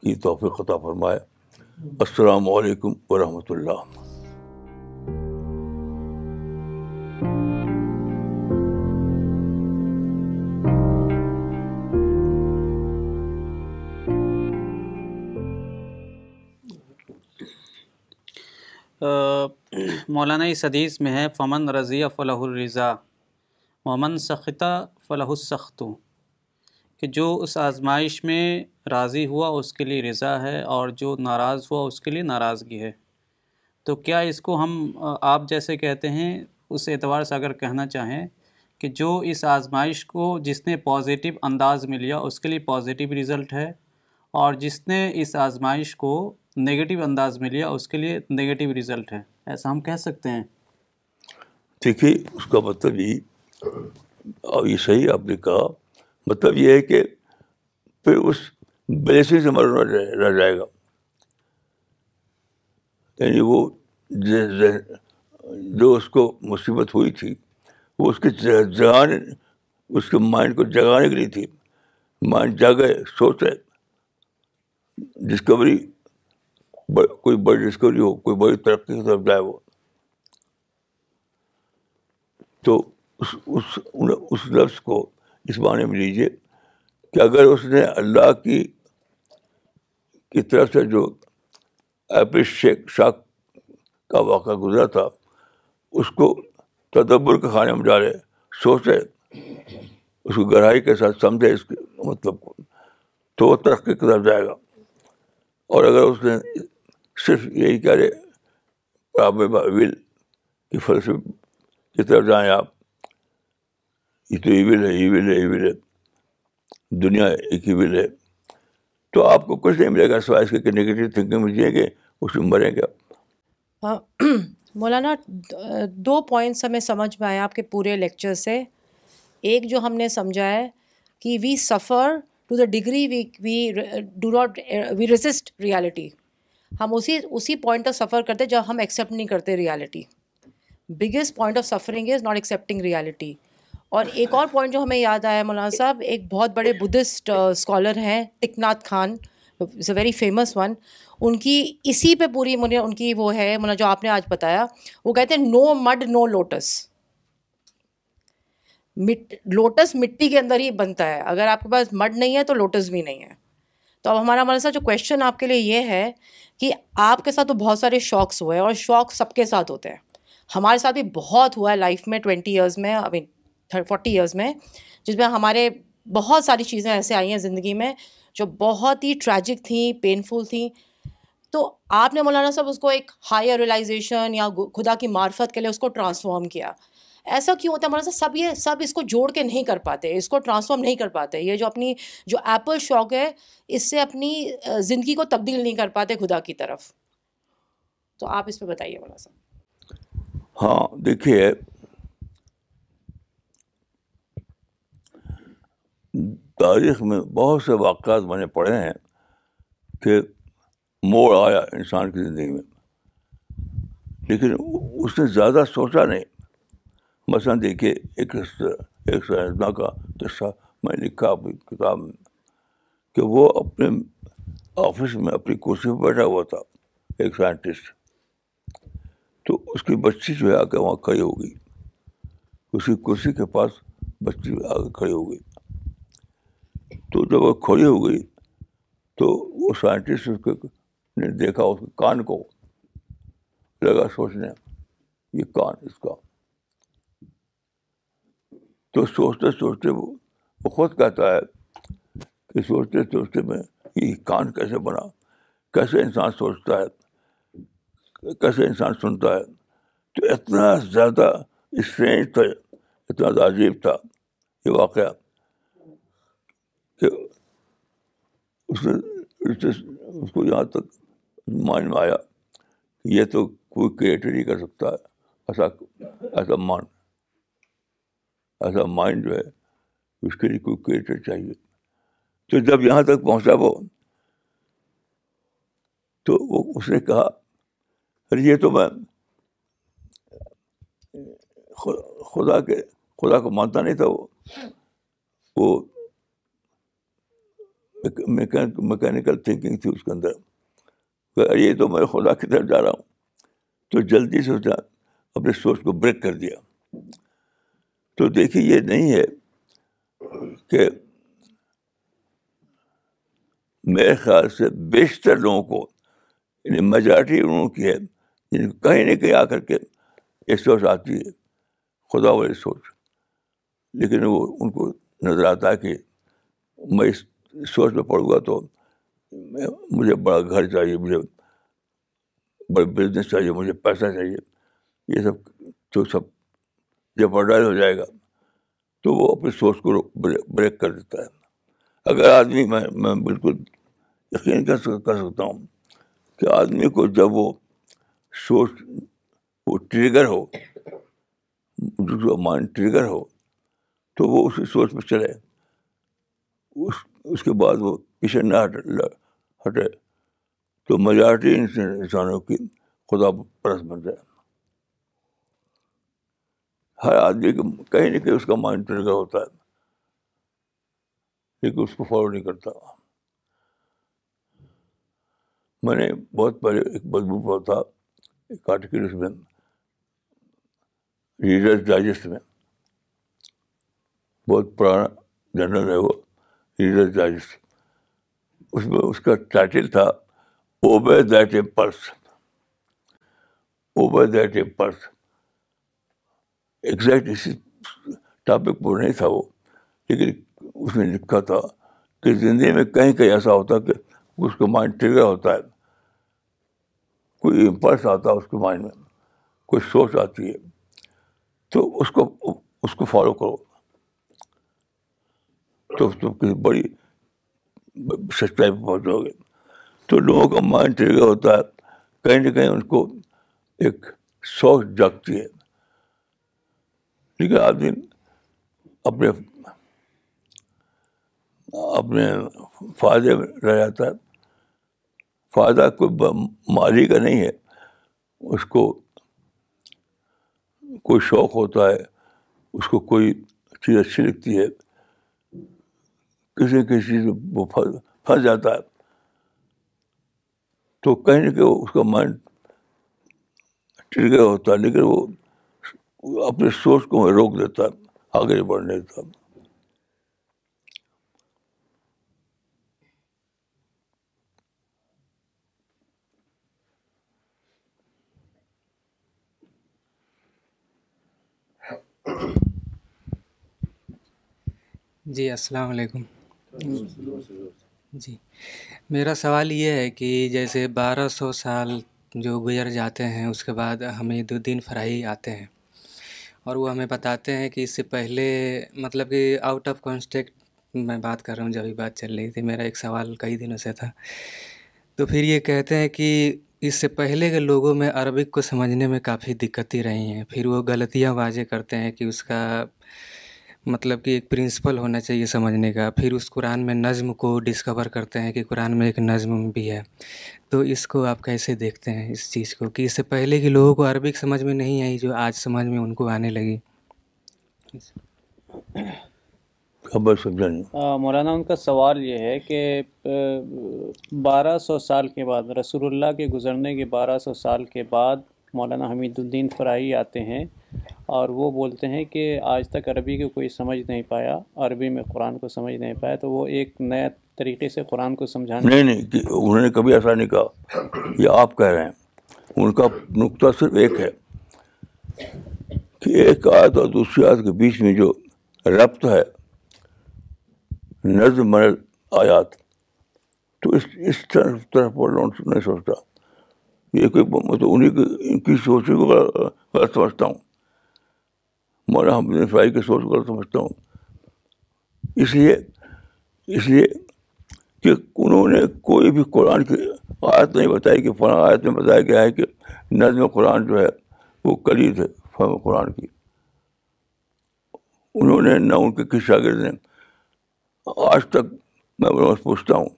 کی توفیق عطا فرمائے السلام علیکم ورحمۃ اللہ مولانا اس حدیث میں ہے فمن رضی فلاح الرضا ومن سختہ فلاح السخت کہ جو اس آزمائش میں راضی ہوا اس کے لیے رضا ہے اور جو ناراض ہوا اس کے لیے ناراضگی ہے تو کیا اس کو ہم آپ جیسے کہتے ہیں اس اعتبار سے اگر کہنا چاہیں کہ جو اس آزمائش کو جس نے پازیٹیو انداز میں لیا اس کے لیے پازیٹیو رزلٹ ہے اور جس نے اس آزمائش کو نگیٹیو انداز میں لیا اس کے لیے نگیٹیو رزلٹ ہے ایسا ہم کہہ سکتے ہیں دیکھیے اس کا مطلب ہی آپ نے کہا مطلب یہ ہے کہ پھر اس بلیسنگ سے ہمارا رہ جائے گا یعنی وہ جو اس کو مصیبت ہوئی تھی وہ اس کے جگانے اس کے مائنڈ کو جگانے کے لیے تھی مائنڈ جاگے سوچے ڈسکوری کوئی بڑی ڈسکوری ہو کوئی بڑی ترقی کی طرف جائے وہ تو اس اس, اس لفظ کو اس معنی میں لیجیے کہ اگر اس نے اللہ کی کی طرف سے جو ایپل شیک شاک کا واقعہ گزرا تھا اس کو تدبر کے خانے میں ڈالے سوچے اس کو گہرائی کے ساتھ سمجھے اس کے مطلب کو تو وہ ترقی کی طرف جائے گا اور اگر اس نے صرف یہی کہہ رہے پرابل کی فلسفے کی طرف جائیں آپ یہ تو ایول ہے ایول ہے ایول ہے دنیا ایک ایول ہے تو آپ کو کچھ نہیں ملے گا سوائے اس کہ نگیٹو تھنکنگ ملیں گے اس میں مرے گا [clears throat] مولانا دو پوائنٹس ہمیں سمجھ میں آئے آپ کے پورے لیکچر سے ایک جو ہم نے سمجھا ہے کہ we suffer to the degree we we do not we resist reality ہم اسی اسی پوائنٹ آف سفر کرتے جب ہم ایکسیپٹ نہیں کرتے reality biggest point of suffering is not accepting reality اور ایک اور پوائنٹ جو ہمیں یاد آیا مولانا صاحب ایک بہت بڑے بدھسٹ اسکالر ہیں Thich Nhat Hanh is a very famous one ان کی اسی پہ پوری ان کی وہ ہے مولانا جو آپ نے آج بتایا وہ کہتے ہیں no mud no lotus lotus مٹی کے اندر ہی بنتا ہے اگر آپ کے پاس مڈ نہیں ہے تو لوٹس بھی نہیں ہے تو اب ہمارا مولانا ساتھ جو کویشچن آپ کے لیے یہ ہے کہ آپ کے ساتھ تو بہت سارے شوقس ہوئے ہیں اور شوق سب کے ساتھ ہوتے ہیں ہمارے ساتھ بھی بہت ہوا ہے لائف میں ٹوینٹی ایئرس میں آئی مین فورٹی ایئرز میں جس میں ہمارے بہت ساری چیزیں ایسے آئی ہیں زندگی میں جو بہت ہی ٹریجک تھیں پینفل تھیں تو آپ نے مولانا صاحب اس کو ایک ہائر ریئلائزیشن یا خدا کی معرفت کے لیے اس کو ٹرانسفارم کیا ایسا کیوں ہوتا ہے مولانا صاحب سب یہ سب اس کو جوڑ کے نہیں کر پاتے اس کو ٹرانسفارم نہیں کر پاتے یہ جو اپنی جو ایپل شوق ہے اس سے اپنی زندگی کو تبدیل نہیں کر پاتے خدا کی طرف تو آپ اس پہ بتائیے مولانا صاحب ہاں دیکھیے تاریخ میں بہت سے واقعات میں نے پڑھے ہیں کہ موڑ آیا انسان کی زندگی میں لیکن اس نے زیادہ سوچا نہیں مثلاً دیکھیے ایک سائنسداں کا قصہ میں لکھا اپنی کتاب میں کہ وہ اپنے آفس میں اپنی کرسی پہ بیٹھا ہوا تھا ایک سائنٹسٹ تو اس کی بچی جو ہے آ کے وہاں کھڑی ہو گئی اسی کرسی کے پاس بچی آ کے کھڑی ہو گئی تو جب وہ کھڑی ہو گئی تو وہ سائنٹسٹ اس کو نے دیکھا اس کے کان کو لگا سوچنے یہ کان اس کا تو سوچتے سوچتے وہ خود کہتا ہے کہ سوچتے سوچتے میں یہ کان کیسے بنا کیسے انسان سوچتا ہے کیسے انسان سنتا ہے تو اتنا زیادہ اسٹرینج تھا اتنا عجیب تھا یہ واقعہ اس نے اس کو یہاں تک مان میں آیا کہ یہ تو کوئی کریٹر نہیں کر سکتا ہے ایسا ایسا مان ایسا مائنڈ جو ہے اس کے لیے کوئی کریٹر چاہیے تو جب یہاں تک پہنچا وہ تو وہ اس نے کہا ارے یہ تو میں خدا کے خدا کو مانتا نہیں تھا وہ وہ میکینیکل تھنکنگ تھی اس کے اندر ارے تو میں خدا کی طرف جا رہا ہوں تو جلدی سے اس نے اپنے سوچ کو بریک کر دیا تو دیکھیے یہ نہیں ہے کہ میرے خیال سے بیشتر لوگوں کو یعنی میجارٹی لوگوں کی ہے جن یعنی کو کہیں نہ کہیں آ کر کے یہ سوچ آتی ہے خدا والی سوچ لیکن وہ ان کو نظر آتا ہے کہ میں اس سوچ میں پڑوں گا تو مجھے بڑا گھر چاہیے مجھے بڑا بزنس چاہیے مجھے پیسہ چاہیے یہ سب تو سب جب ہو جائے گا تو وہ اپنی سوچ کو بریک کر دیتا ہے اگر آدمی میں میں بالکل یقین کر کر سکتا ہوں کہ آدمی کو جب وہ سوچ وہ ٹریگر ہو مائنڈ ٹریگر ہو تو وہ اسی سوچ پہ چلے اس اس کے بعد وہ پیشے نہ ہٹے تو میجارٹی انسانوں کی خدا پرست بن جائے ہر آدمی کہیں نہ کہیں اس کا مائنڈ ٹرگر ہوتا ہے لیکن اس کو فالو نہیں کرتا میں نے بہت پہلے ایک بدبو تھا ایک آرٹیکل اس میں ریڈرس ڈائجسٹ میں بہت پرانا جنرل ہے وہ ڈائجسٹ اس میں اس کا ٹائٹل تھا obey that impulse purse that impulse purse exact اسی ٹاپک پر نہیں تھا وہ لیکن اس میں لکھا تھا کہ زندگی میں کہیں کہیں ایسا ہوتا کہ اس کا مائنڈ ٹریگر ہوتا ہے کوئی امپرس آتا ہے اس کے مائنڈ میں کوئی سوچ آتی ہے تو اس کو اس کو فالو کرو تو تم کسی بڑی سچائی پہ پہنچ جاؤ گے تو لوگوں کا مائنڈ ٹریگر ہوتا ہے کہیں نہ کہیں ان کو ایک شوق جاگتی ہے لیکن آدمی اپنے اپنے فائدے میں رہ جاتا ہے فائدہ کوئی مالی کا نہیں ہے اس کو کوئی شوق ہوتا ہے اس کو کوئی چیز اچھی لگتی ہے کسی کسی سے وہ پھنس جاتا ہے تو کہیں نہ کہیں اس کا مائنڈ ٹرگر ہوتا ہے لیکن وہ اپنے سوچ کو روک دیتا ہے آگے بڑھنے کا جی السلام علیکم جی میرا سوال یہ ہے کہ جیسے بارہ سو سال جو گزر جاتے ہیں اس کے بعد ہمیں دو دن آتے ہیں اور وہ ہمیں بتاتے ہیں کہ اس سے پہلے مطلب کہ آؤٹ آف کانسٹیکٹ میں بات کر رہا ہوں جب ہی بات چل رہی تھی میرا ایک سوال کئی دنوں سے تھا تو پھر یہ کہتے ہیں کہ اس سے پہلے کے لوگوں میں عربک کو سمجھنے میں کافی دقتیں رہی ہیں پھر وہ غلطیاں واضح کرتے ہیں کہ اس کا مطلب کہ ایک پرنسپل ہونا چاہیے سمجھنے کا پھر اس قرآن میں نظم کو ڈسکور کرتے ہیں کہ قرآن میں ایک نظم بھی ہے تو اس کو آپ کیسے دیکھتے ہیں اس چیز کو کہ اس سے پہلے کے لوگوں کو عربک سمجھ میں نہیں آئی جو آج سمجھ میں ان کو آنے لگی مولانا ان کا سوال یہ ہے کہ بارہ سو سال کے بعد رسول اللہ کے گزرنے کے بارہ سو سال کے بعد مولانا حمید الدین فرائی آتے ہیں اور وہ بولتے ہیں کہ آج تک عربی کو کوئی سمجھ نہیں پایا عربی میں قرآن کو سمجھ نہیں پایا تو وہ ایک نئے طریقے سے قرآن کو سمجھانا نہیں نہیں کہ انہوں نے کبھی ایسا نہیں کہا یہ آپ کہہ رہے ہیں ان کا نقطہ صرف ایک ہے کہ ایک آیت اور دوسری آیت کے بیچ میں جو ربط ہے نظم آیات تو اس اس طرف پر نہیں سوچتا مطلب انہیں کی ان کی سوچ غلط سمجھتا ہوں مولانا حمد مولاحمائی کی سوچ کو غلط سمجھتا ہوں اس لیے اس لیے کہ انہوں نے کوئی بھی قرآن کی آیت نہیں بتائی کہ فلاں آیت میں بتایا گیا ہے کہ نظم قرآن جو ہے وہ قلید ہے فہم قرآن کی انہوں نے نہ ان کے کس شاگرد نے آج تک میں پوچھتا ہوں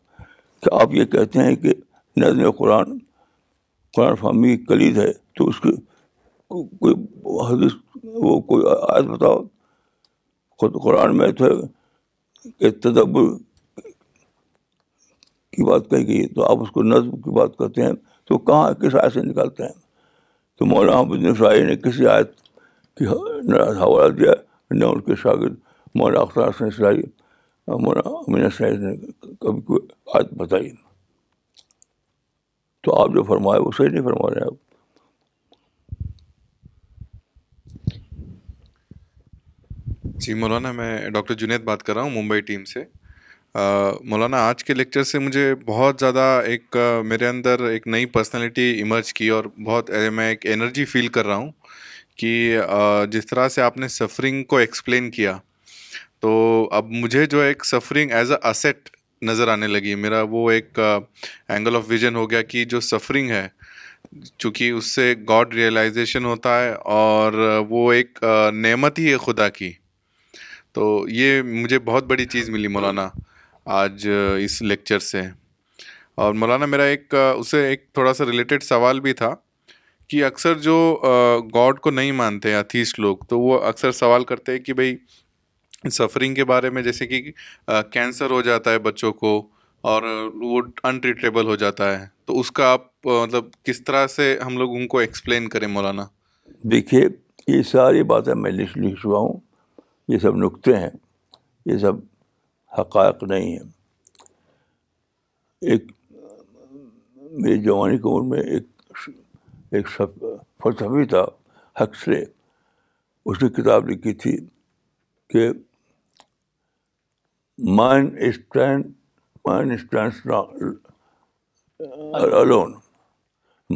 کہ آپ یہ کہتے ہیں کہ نظم قرآن قرآن فامی کلید ہے تو اس کی کوئی حدیث وہ کوئی آیت بتاؤ خود قرآن میں تو تدبر کی بات کہی گئی تو آپ اس کو نظم کی بات کرتے ہیں تو کہاں کس آیت سے نکالتے ہیں تو مولانا محمد شاہی نے کسی آیت کی نہ حوالہ دیا نہ ان کے شاگرد مولانا اختار حسن شاہی مولانا امین شاہی نے کبھی کوئی آیت بتائی تو آپ جو فرمایا جی مولانا میں ڈاکٹر جنید بات کر رہا ہوں ممبئی ٹیم سے مولانا آج کے لیکچر سے مجھے بہت زیادہ ایک میرے اندر ایک نئی پرسنالٹی ایمرج کی اور بہت میں ایک انرجی فیل کر رہا ہوں کہ جس طرح سے آپ نے سفرنگ کو ایکسپلین کیا تو اب مجھے جو ایک سفرنگ ایز اے اسیٹ نظر آنے لگی میرا وہ ایک اینگل آف ویژن ہو گیا کہ جو سفرنگ ہے چونکہ اس سے گاڈ ریئلائزیشن ہوتا ہے اور وہ ایک نعمت ہی ہے خدا کی تو یہ مجھے بہت بڑی چیز ملی مولانا آج اس لیکچر سے اور مولانا میرا ایک اسے ایک تھوڑا سا ریلیٹڈ سوال بھی تھا کہ اکثر جو گاڈ کو نہیں مانتے اتھیسٹ لوگ تو وہ اکثر سوال کرتے ہیں کہ بھائی سفرنگ کے بارے میں جیسے کہ کینسر ہو جاتا ہے بچوں کو اور وہ انٹریٹیبل ہو جاتا ہے تو اس کا آپ مطلب کس طرح سے ہم لوگ ان کو ایکسپلین کریں مولانا دیکھیے یہ ساری باتیں میں لکھ لکھ چکا ہوں یہ سب نقطے ہیں یہ سب حقائق نہیں ہیں ایک میری جوانی کی عمر میں ایک ایک فلسفی حق سے اس نے کتاب لکھی تھی کہ mind stand mind stands alone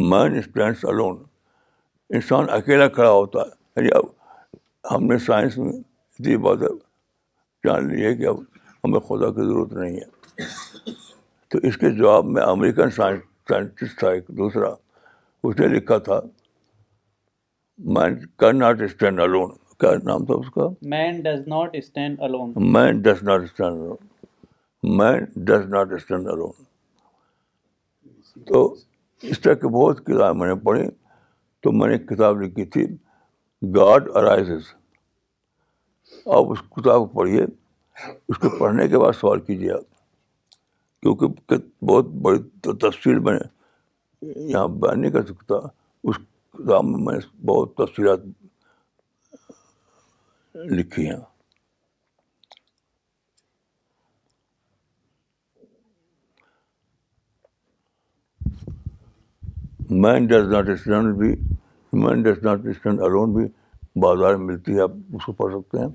mind stands alone انسان اکیلا کھڑا ہوتا ہے یعنی اب ہم نے سائنس میں اتنی بات جان لی ہے کہ اب ہمیں خدا کی ضرورت نہیں ہے تو اس کے جواب میں امریکن سائنس سائنٹسٹ تھا ایک دوسرا اس نے لکھا تھا مائنڈ ناٹ اسٹینڈ الون کیا نام تھا اس کا man does not stand alone man does not stand alone man does not stand alone تو اس طرح کی بہت کتابیں میں نے پڑھی تو میں نے ایک کتاب لکھی تھی گاڈ ارائزز آپ اس کتاب پڑھیے اس کو پڑھنے کے بعد سوال کیجیے آپ کیونکہ بہت بڑی تفصیل میں یہاں بیان نہیں کر سکتا اس کتاب میں میں نے بہت تفصیلات لکھی اسٹینڈ بھی man does not stand alone بھی بازار میں ملتی ہے آپ اس کو پڑھ سکتے ہیں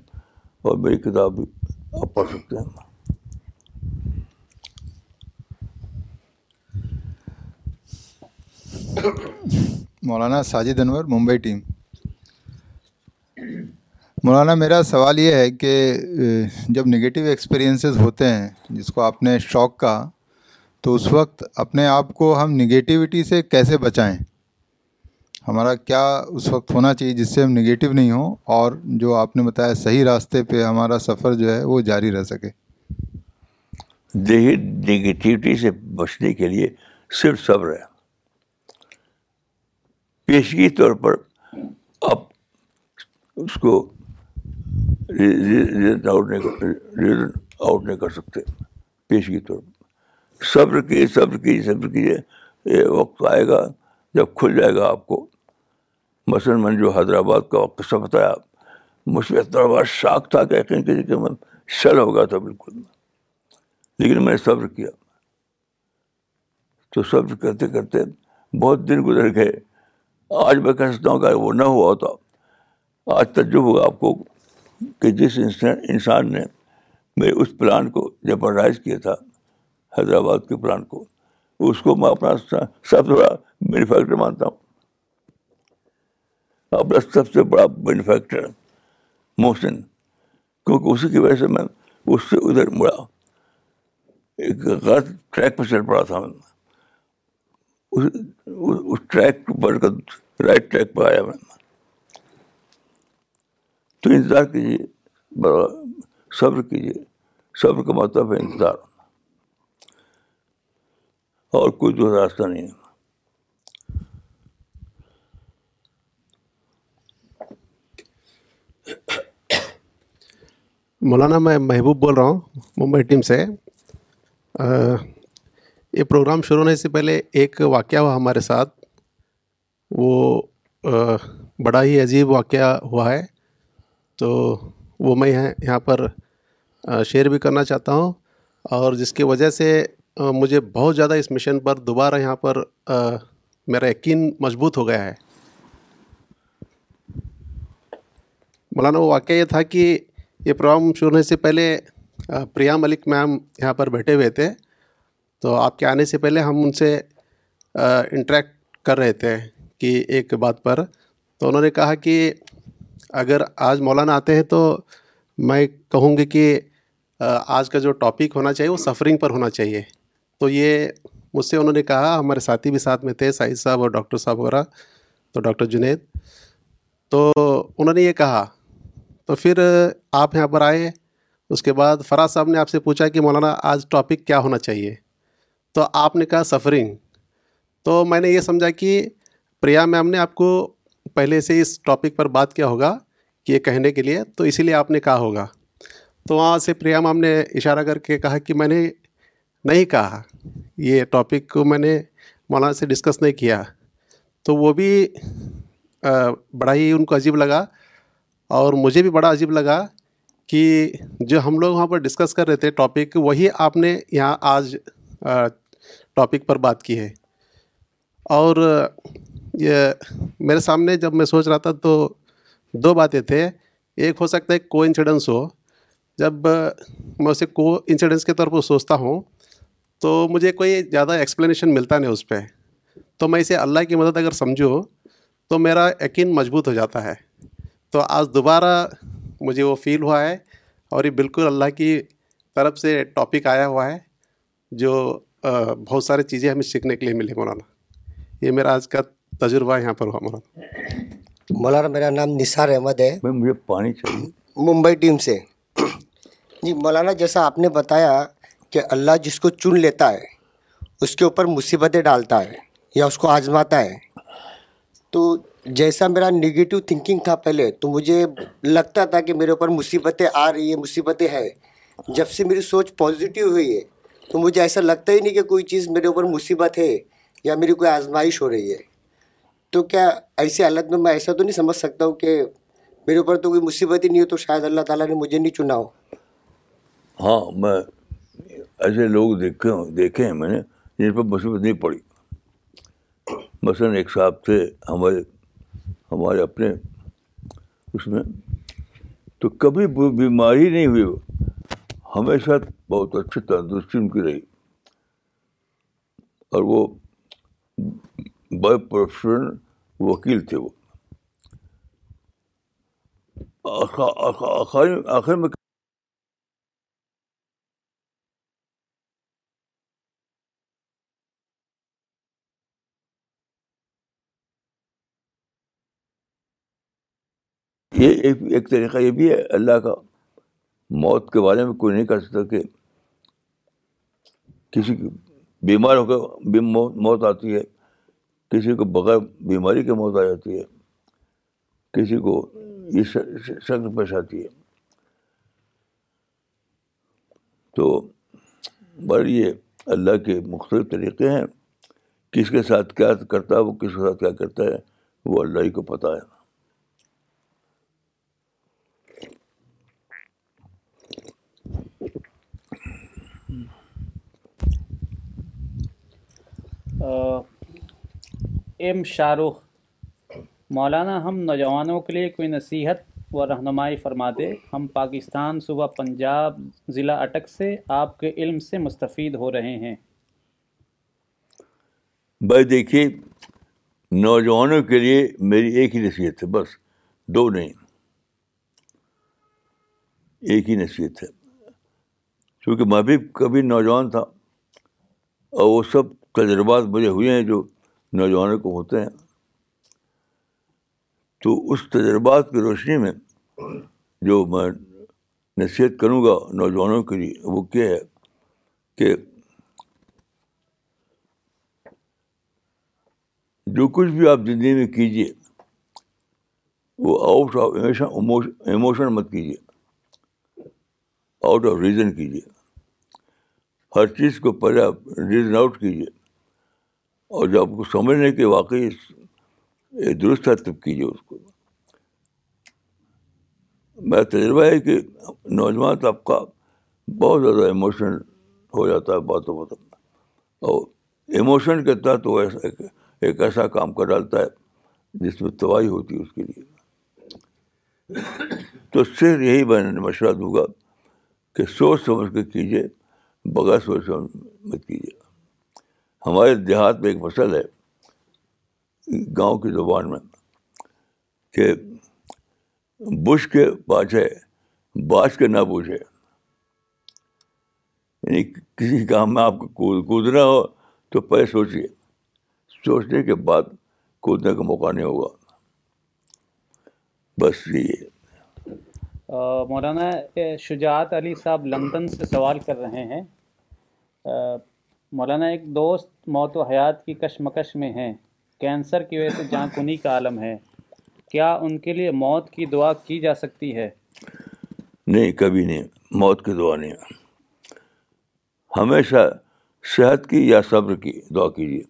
اور میری کتاب بھی آپ پڑھ سکتے ہیں مولانا ساجد انور ممبئی ٹیم مولانا میرا سوال یہ ہے کہ جب نگیٹیو ایکسپیرینسز ہوتے ہیں جس کو آپ نے شوق کہا تو اس وقت اپنے آپ کو ہم نگیٹیوٹی سے کیسے بچائیں ہمارا کیا اس وقت ہونا چاہیے جس سے ہم نگیٹیو نہیں ہوں اور جو آپ نے بتایا صحیح راستے پہ ہمارا سفر جو ہے وہ جاری رہ سکے دیکھیے نگیٹیوٹی سے بچنے کے لیے صرف صبر ہے پیشگی طور پر اب اس کو آؤٹ نہیں آؤٹ نہیں کر سکتے پیشگی طور پر صبر کی صبر کی صبر یہ وقت آئے گا جب کھل جائے گا آپ کو مثلاً میں جو حیدرآباد کا وقت سب بتایا مجھ پہ اتنا بہت شاک تھا کہ شل ہو گیا تھا بالکل لیکن میں نے صبر کیا تو صبر کرتے کرتے بہت دن گزر گئے آج میں کہہ سکتا ہوں کہ وہ نہ ہوا ہوتا آج تجربہ ہوگا آپ کو کہ جس انسان نے میرے اس پلان کو جیپرڈائز کیا تھا حیدرآباد کے پلان کو اس کو میں اپنا سب سے بڑا مینوفیکچر مانتا ہوں اپنا سب سے بڑا مینوفیکچر محسن کیونکہ اسی کی وجہ سے میں اس سے ادھر مڑا ایک غلط ٹریک پہ چل پڑا تھا میں اس ٹریک پر رائٹ ٹریک پہ آیا میں تو انتظار کیجیے صبر کیجیے صبر کا مطلب ہے انتظار اور کوئی کچھ راستہ نہیں ہے مولانا میں محبوب بول رہا ہوں ممبئی ٹیم سے یہ پروگرام شروع ہونے سے پہلے ایک واقعہ ہوا ہمارے ساتھ وہ بڑا ہی عجیب واقعہ ہوا ہے تو وہ میں یہاں پر شیئر بھی کرنا چاہتا ہوں اور جس کی وجہ سے مجھے بہت زیادہ اس مشن پر دوبارہ یہاں پر میرا یقین مضبوط ہو گیا ہے مولانا وہ واقعہ یہ تھا کہ یہ پروگرام شروع ہونے سے پہلے پریا ملک میم یہاں پر بیٹھے ہوئے تھے تو آپ کے آنے سے پہلے ہم ان سے انٹریکٹ کر رہے تھے کہ ایک بات پر تو انہوں نے کہا کہ اگر آج مولانا آتے ہیں تو میں کہوں گی کہ آج کا جو ٹاپک ہونا چاہیے وہ سفرنگ پر ہونا چاہیے تو یہ مجھ سے انہوں نے کہا ہمارے ساتھی بھی ساتھ میں تھے ساحد صاحب اور ڈاکٹر صاحب وغیرہ تو ڈاکٹر جنید تو انہوں نے یہ کہا تو پھر آپ یہاں پر آئے اس کے بعد فراز صاحب نے آپ سے پوچھا کہ مولانا آج ٹاپک کیا ہونا چاہیے تو آپ نے کہا سفرنگ تو میں نے یہ سمجھا کہ پریا میم نے آپ کو پہلے سے اس ٹاپک پر بات کیا ہوگا یہ کہنے کے لیے تو اسی لیے آپ نے کہا ہوگا تو وہاں سے پریا مام نے اشارہ کر کے کہا کہ میں نے نہیں کہا یہ ٹاپک کو میں نے مولانا سے ڈسکس نہیں کیا تو وہ بھی بڑا ہی ان کو عجیب لگا اور مجھے بھی بڑا عجیب لگا کہ جو ہم لوگ وہاں پر ڈسکس کر رہے تھے ٹاپک وہی آپ نے یہاں آج ٹاپک پر بات کی ہے اور یہ میرے سامنے جب میں سوچ رہا تھا تو دو باتیں تھے ایک ہو سکتا ہے کو انسیڈنس ہو جب میں اسے کو انسیڈنس کے طور پر سوچتا ہوں تو مجھے کوئی زیادہ ایکسپلینیشن ملتا نہیں اس پہ تو میں اسے اللہ کی مدد اگر سمجھوں تو میرا یقین مضبوط ہو جاتا ہے تو آج دوبارہ مجھے وہ فیل ہوا ہے اور یہ بالکل اللہ کی طرف سے ٹاپک آیا ہوا ہے جو بہت ساری چیزیں ہمیں سیکھنے کے لیے ملیں مولانا یہ میرا آج کا تجربہ یہاں پر ہوا مولانا مولانا میرا نام نثار احمد ہے مجھے پانی چاہیے ممبئی ٹیم سے جی مولانا جیسا آپ نے بتایا کہ اللہ جس کو چن لیتا ہے اس کے اوپر مصیبتیں ڈالتا ہے یا اس کو آزماتا ہے تو جیسا میرا نگیٹو تھنکنگ تھا پہلے تو مجھے لگتا تھا کہ میرے اوپر مصیبتیں آ رہی ہیں مصیبتیں ہیں جب سے میری سوچ پازیٹیو ہوئی ہے تو مجھے ایسا لگتا ہی نہیں کہ کوئی چیز میرے اوپر مصیبت ہے یا میری کوئی آزمائش ہو رہی ہے تو کیا ایسی حالت میں میں ایسا تو نہیں سمجھ سکتا ہوں کہ میرے اوپر تو کوئی مصیبت ہی نہیں ہو تو شاید اللہ تعالیٰ نے مجھے نہیں چنا ہو ہاں میں ایسے لوگ دیکھے ہوں دیکھے ہیں میں نے جن پر مصیبت نہیں پڑی مثلاً ایک صاحب تھے ہمارے ہمارے اپنے اس میں تو کبھی بیماری نہیں ہوئی وہ ہمیشہ بہت اچھی تندرستی ان کی رہی اور وہ بائی پروفیشن وکیل تھے وہ یہ ایک طریقہ یہ بھی ہے اللہ کا موت کے بارے میں کوئی نہیں کر سکتا کہ کسی بیمار ہو کے موت آتی ہے کسی کو بغیر بیماری کے موت آ جاتی ہے کسی کو یہ شکل پیش آتی ہے تو بر یہ اللہ کے مختلف طریقے ہیں کس کے ساتھ کیا کرتا ہے وہ کس کے ساتھ کیا کرتا ہے وہ اللہ ہی کو پتہ ہے Uh, ایم شاہ رخ مولانا ہم نوجوانوں کے لیے کوئی نصیحت و رہنمائی فرما دے ہم پاکستان صوبہ پنجاب ضلع اٹک سے آپ کے علم سے مستفید ہو رہے ہیں بھائی دیکھیے نوجوانوں کے لیے میری ایک ہی نصیحت ہے بس دو نہیں ایک ہی نصیحت ہے چونکہ میں بھی کبھی نوجوان تھا اور وہ سب تجربات مجھے ہوئے ہیں جو نوجوانوں کو ہوتے ہیں تو اس تجربات کی روشنی میں جو میں نصیحت کروں گا نوجوانوں کے لیے وہ کیا ہے کہ جو کچھ بھی آپ زندگی میں کیجیے وہ آؤٹ آف ایموشن ایموشن مت کیجیے آؤٹ آف ریزن کیجیے ہر چیز کو پہلے آپ ریزن آؤٹ کیجیے اور جب آپ کو سمجھ لیں کہ واقعی درست ہے تب کیجیے اس کو میرا تجربہ ہے کہ نوجوان آپ کا بہت زیادہ ایموشن ہو جاتا ہے باتوں باتوں اور ایموشن کے تحت وہ ایسا ایک ایسا کام کر ڈالتا ہے جس میں تباہی ہوتی ہے اس کے لیے تو صرف یہی میں نے مشورہ دوں گا کہ سوچ سمجھ کے کیجیے بغیر سوچ سمجھ مت کیجیے ہمارے دیہات میں ایک فصل ہے گاؤں کی زبان میں کہ بش کے پاچھے باش کے نہ پوچھے یعنی کسی کام میں آپ کو کودنا ہو تو پہلے سوچیے سوچنے کے بعد کودنے کا موقع نہیں ہوگا بس یہ مولانا شجاعت علی صاحب لندن سے سوال کر رہے ہیں مولانا ایک دوست موت و حیات کی کشمکش میں ہیں کینسر کی وجہ سے جان کنی کا عالم ہے کیا ان کے لیے موت کی دعا کی جا سکتی ہے نہیں کبھی نہیں موت کی دعا نہیں ہمیشہ صحت کی یا صبر کی دعا کیجیے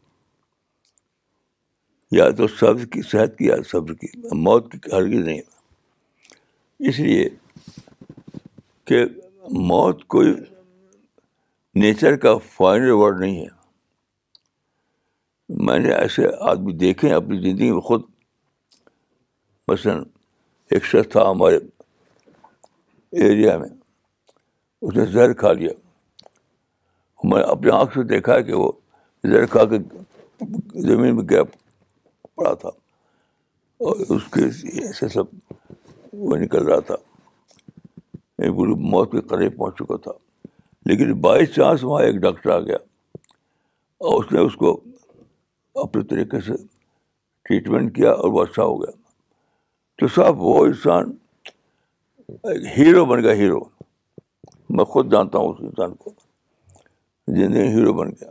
یا تو صبر کی صحت کی یا صبر کی موت کی ہرگز نہیں اس لیے کہ موت کوئی نیچر کا فائنل ورڈ نہیں ہے میں نے ایسے آدمی دیکھے اپنی زندگی میں خود مثلاً ایک شخص تھا ہمارے ایریا میں اس نے زہر کھا لیا میں نے اپنے آنکھ سے دیکھا ہے کہ وہ زہر کھا کے زمین میں گیپ پڑا تھا اور اس کے ایسے سب وہ نکل رہا تھا بالکل یعنی موت کے قریب پہنچ چکا تھا لیکن بائی چانس وہاں ایک ڈاکٹر آ گیا اور اس نے اس کو اپنے طریقے سے ٹریٹمنٹ کیا اور وہ اچھا ہو گیا تو صاحب وہ انسان ہیرو بن گیا ہیرو میں خود جانتا ہوں اس انسان کو زندگی ہیرو بن گیا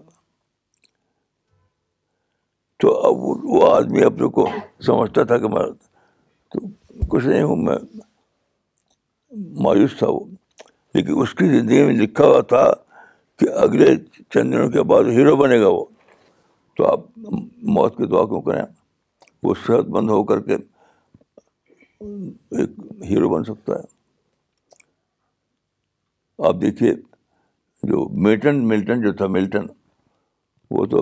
تو اب وہ آدمی اپنے کو سمجھتا تھا کہ میں کچھ نہیں ہوں میں مایوس تھا وہ لیکن اس کی زندگی میں لکھا ہوا تھا کہ اگلے چند دنوں کے بعد ہیرو بنے گا وہ تو آپ موت کی دعا کیوں کریں وہ صحت مند ہو کر کے ایک ہیرو بن سکتا ہے آپ دیکھیے جو ملٹن ملٹن جو تھا ملٹن وہ تو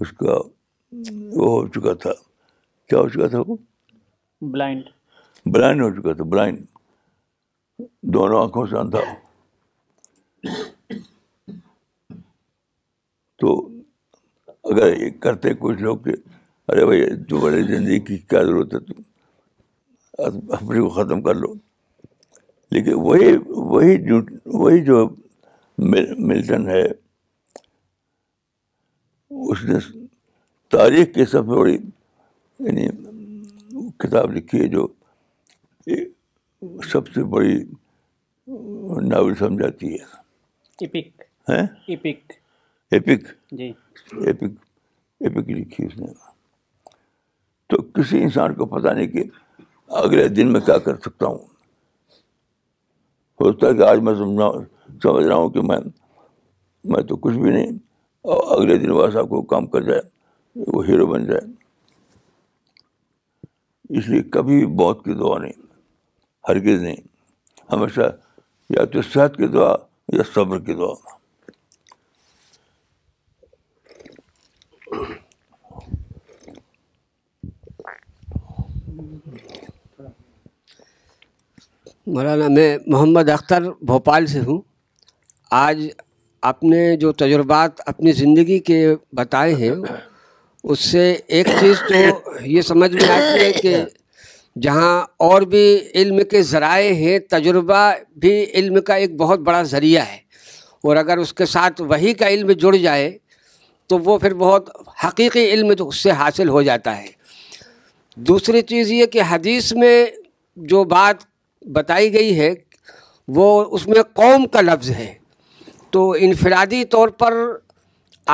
اس کا وہ ہو چکا تھا کیا ہو چکا تھا وہ بلائنڈ بلائنڈ ہو چکا تھا بلائنڈ دونوں آنکھوں سے اندھا تو اگر یہ کرتے کچھ لوگ کہ ارے بھائی دوبارہ زندگی کی کیا ضرورت ہے کو ختم کر لو لیکن وہی وہی جو وہی جو ملٹن ہے اس نے تاریخ کی سب سے بڑی یعنی کتاب لکھی ہے جو سب سے بڑی ناول سمجھاتی ہے جی۔ ایپک لکھی اس نے تو کسی انسان کو پتا نہیں کہ اگلے دن میں کیا کر سکتا ہوں سوچتا کہ آج میں سمجھا سمجھ رہا ہوں کہ میں میں تو کچھ بھی نہیں اور اگلے دن ویسا کو کام کر جائے وہ ہیرو بن جائے اس لیے کبھی بہت کی دعا نہیں ہرگز نہیں ہمیشہ یا تو صحت کی دعا یا صبر کی دعا مولانا میں محمد اختر بھوپال سے ہوں آج آپ نے جو تجربات اپنی زندگی کے بتائے ہیں اس سے ایک چیز تو یہ سمجھ میں آتی ہے کہ جہاں اور بھی علم کے ذرائع ہیں تجربہ بھی علم کا ایک بہت بڑا ذریعہ ہے اور اگر اس کے ساتھ وہی کا علم جڑ جائے تو وہ پھر بہت حقیقی علم اس سے حاصل ہو جاتا ہے دوسری چیز یہ کہ حدیث میں جو بات بتائی گئی ہے وہ اس میں قوم کا لفظ ہے تو انفرادی طور پر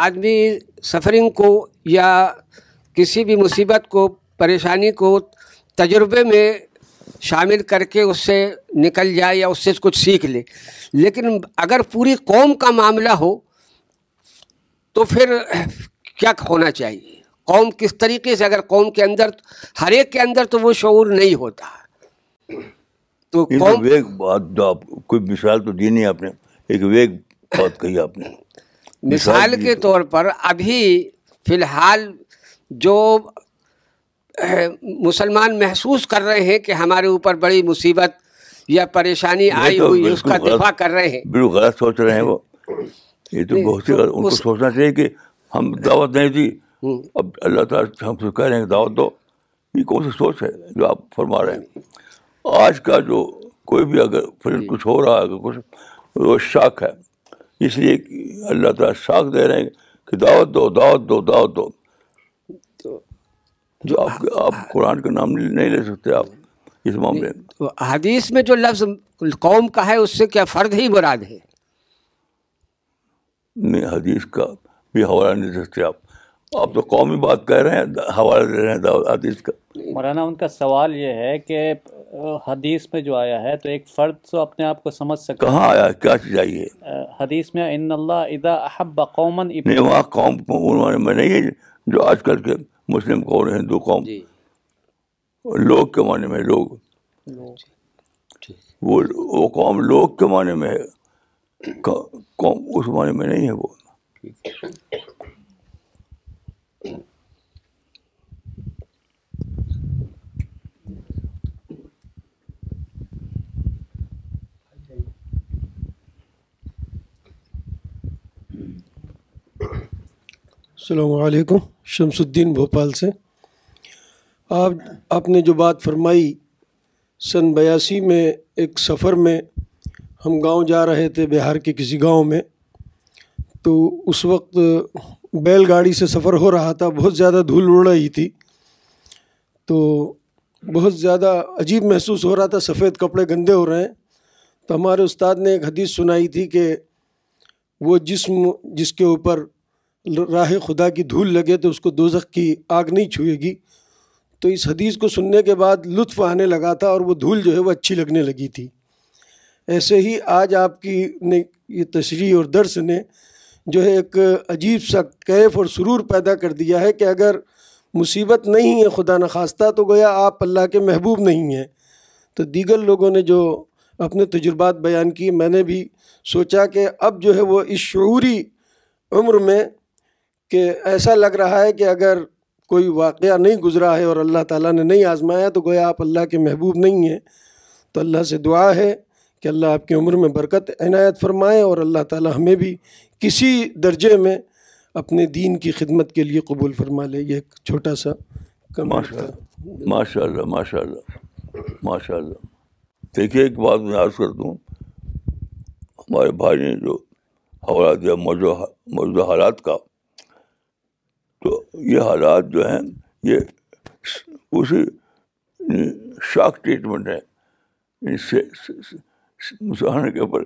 آدمی سفرنگ کو یا کسی بھی مصیبت کو پریشانی کو تجربے میں شامل کر کے اس سے نکل جائے یا اس سے کچھ سیکھ لے لیکن اگر پوری قوم کا معاملہ ہو تو پھر کیا ہونا چاہیے قوم کس طریقے سے اگر قوم کے اندر ہر ایک کے اندر تو وہ شعور نہیں ہوتا تو قوم بات آپ کوئی مثال تو دی نہیں آپ نے ایک بات کہی آپ نے مثال کے طور پر ابھی فی الحال جو مسلمان محسوس کر رہے ہیں کہ ہمارے اوپر بڑی مصیبت یا پریشانی آئی ہوئی اس کا دفاع کر رہے ہیں بالکل غلط سوچ رہے ہیں وہ یہ تو بہت ان کو سوچنا چاہیے کہ ہم دعوت نہیں دی اب اللہ تعالیٰ ہم سے کہہ رہے ہیں کہ دعوت دو یہ کون سی سوچ ہے جو آپ فرما رہے ہیں آج کا جو کوئی بھی اگر جی۔ کچھ ہو رہا ہے کچھ وہ شاک ہے اس لیے اللہ تعالیٰ شاک دے رہے ہیں کہ دعوت دو دعوت دو دعوت دو جو آپ آپ قرآن کا نام نہیں لے سکتے آپ اس معاملے میں حدیث میں جو لفظ قوم کا ہے اس سے کیا فرد ہی مراد ہے نہیں حدیث کا بھی حوالہ نہیں دے سکتے آپ آپ تو قومی بات کہہ رہے ہیں حوالہ دے رہے ہیں حدیث کا مولانا ان کا سوال یہ ہے کہ حدیث میں جو آیا ہے تو ایک فرد تو اپنے آپ کو سمجھ سکتا کہاں آیا کیا چیز آئی ہے حدیث میں ان اللہ اذا احب قومن نہیں وہاں قوم میں نہیں ہے جو آج کل کے مسلم ہے ہندو قوم جی۔ لوگ کے معنی میں لوگ جی۔ وہ قوم لوگ کے معنی میں نہیں ہے وہ السلام علیکم شمس الدین بھوپال سے آپ آپ نے جو بات فرمائی سن بیاسی میں ایک سفر میں ہم گاؤں جا رہے تھے بہار کے کسی گاؤں میں تو اس وقت بیل گاڑی سے سفر ہو رہا تھا بہت زیادہ دھول اڑ رہی تھی تو بہت زیادہ عجیب محسوس ہو رہا تھا سفید کپڑے گندے ہو رہے ہیں تو ہمارے استاد نے ایک حدیث سنائی تھی کہ وہ جسم جس کے اوپر راہ خدا کی دھول لگے تو اس کو دوزخ کی آگ نہیں چھوئے گی تو اس حدیث کو سننے کے بعد لطف آنے لگا تھا اور وہ دھول جو ہے وہ اچھی لگنے لگی تھی ایسے ہی آج آپ کی نے یہ تشریح اور درس نے جو ہے ایک عجیب سا کیف اور سرور پیدا کر دیا ہے کہ اگر مصیبت نہیں ہے خدا نخواستہ تو گویا آپ اللہ کے محبوب نہیں ہیں تو دیگر لوگوں نے جو اپنے تجربات بیان کی میں نے بھی سوچا کہ اب جو ہے وہ اس شعوری عمر میں کہ ایسا لگ رہا ہے کہ اگر کوئی واقعہ نہیں گزرا ہے اور اللہ تعالیٰ نے نہیں آزمایا تو گویا آپ اللہ کے محبوب نہیں ہیں تو اللہ سے دعا ہے کہ اللہ آپ کی عمر میں برکت عنایت فرمائے اور اللہ تعالیٰ ہمیں بھی کسی درجے میں اپنے دین کی خدمت کے لیے قبول فرما لے یہ ایک چھوٹا سا ماشاء اللہ ماشاء اللہ ماشاء اللہ ماشاء اللہ دیکھیے ایک بات میں عرض کر دوں ہمارے بھائی نے جو حوالہ دیا موجودہ حالات کا تو یہ حالات جو ہیں یہ اسی شاک ٹریٹمنٹ ہے مسلمان کے اوپر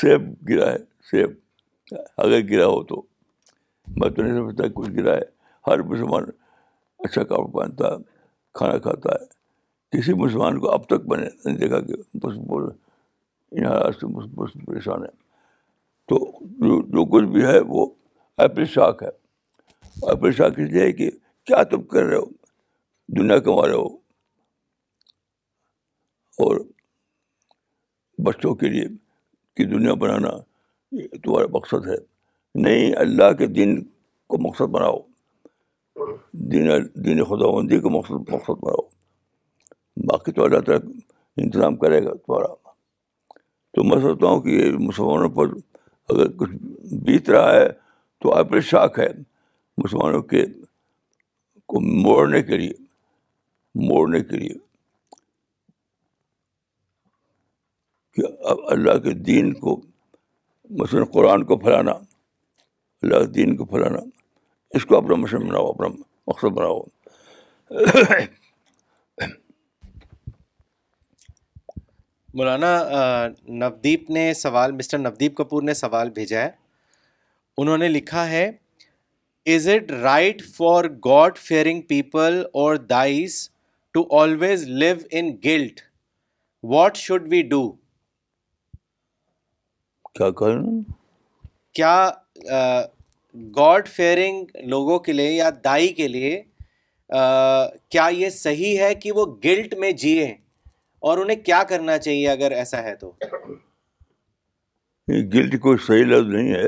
سیب گرا ہے سیب اگر گرا ہو تو میں تو نہیں سمجھتا کچھ گرا ہے ہر مسلمان اچھا کپڑا پہنتا ہے کھانا کھاتا ہے کسی مسلمان کو اب تک میں نہیں دیکھا کہ ان حالات سے پریشان ہے تو جو کچھ بھی ہے وہ ایپل شاک ہے اور پریشان کس جی لیے کہ کیا تم کر رہے ہو دنیا کما رہے ہو اور بچوں کے لیے کہ دنیا بنانا تمہارا مقصد ہے نہیں اللہ کے دین کو مقصد بناؤ دین دین خدا بندی کو مقصد مقصد بناؤ باقی تو اللہ تعالیٰ انتظام کرے گا تمہارا تو میں سوچتا ہوں کہ مسلمانوں پر اگر کچھ بیت رہا ہے تو آپ شاک ہے مسلمانوں کے کو موڑنے کے لیے موڑنے کے لیے کہ اب اللہ کے دین کو مثلاً قرآن کو پھیلانا اللہ کے دین کو پھیلانا اس کو اپنا مشن بناؤ اپنا مقصد بناؤ مولانا نودیپ نے سوال مسٹر نودیپ کپور نے سوال بھیجا ہے انہوں نے لکھا ہے is it right for God fearing people اور dies to always live in guilt what should we do کیا گاڈ فیئرنگ لوگوں کے لیے یا دائی کے لیے کیا یہ صحیح ہے کہ وہ گلٹ میں جیے اور انہیں کیا کرنا چاہیے اگر ایسا ہے تو گلٹ کوئی صحیح لفظ نہیں ہے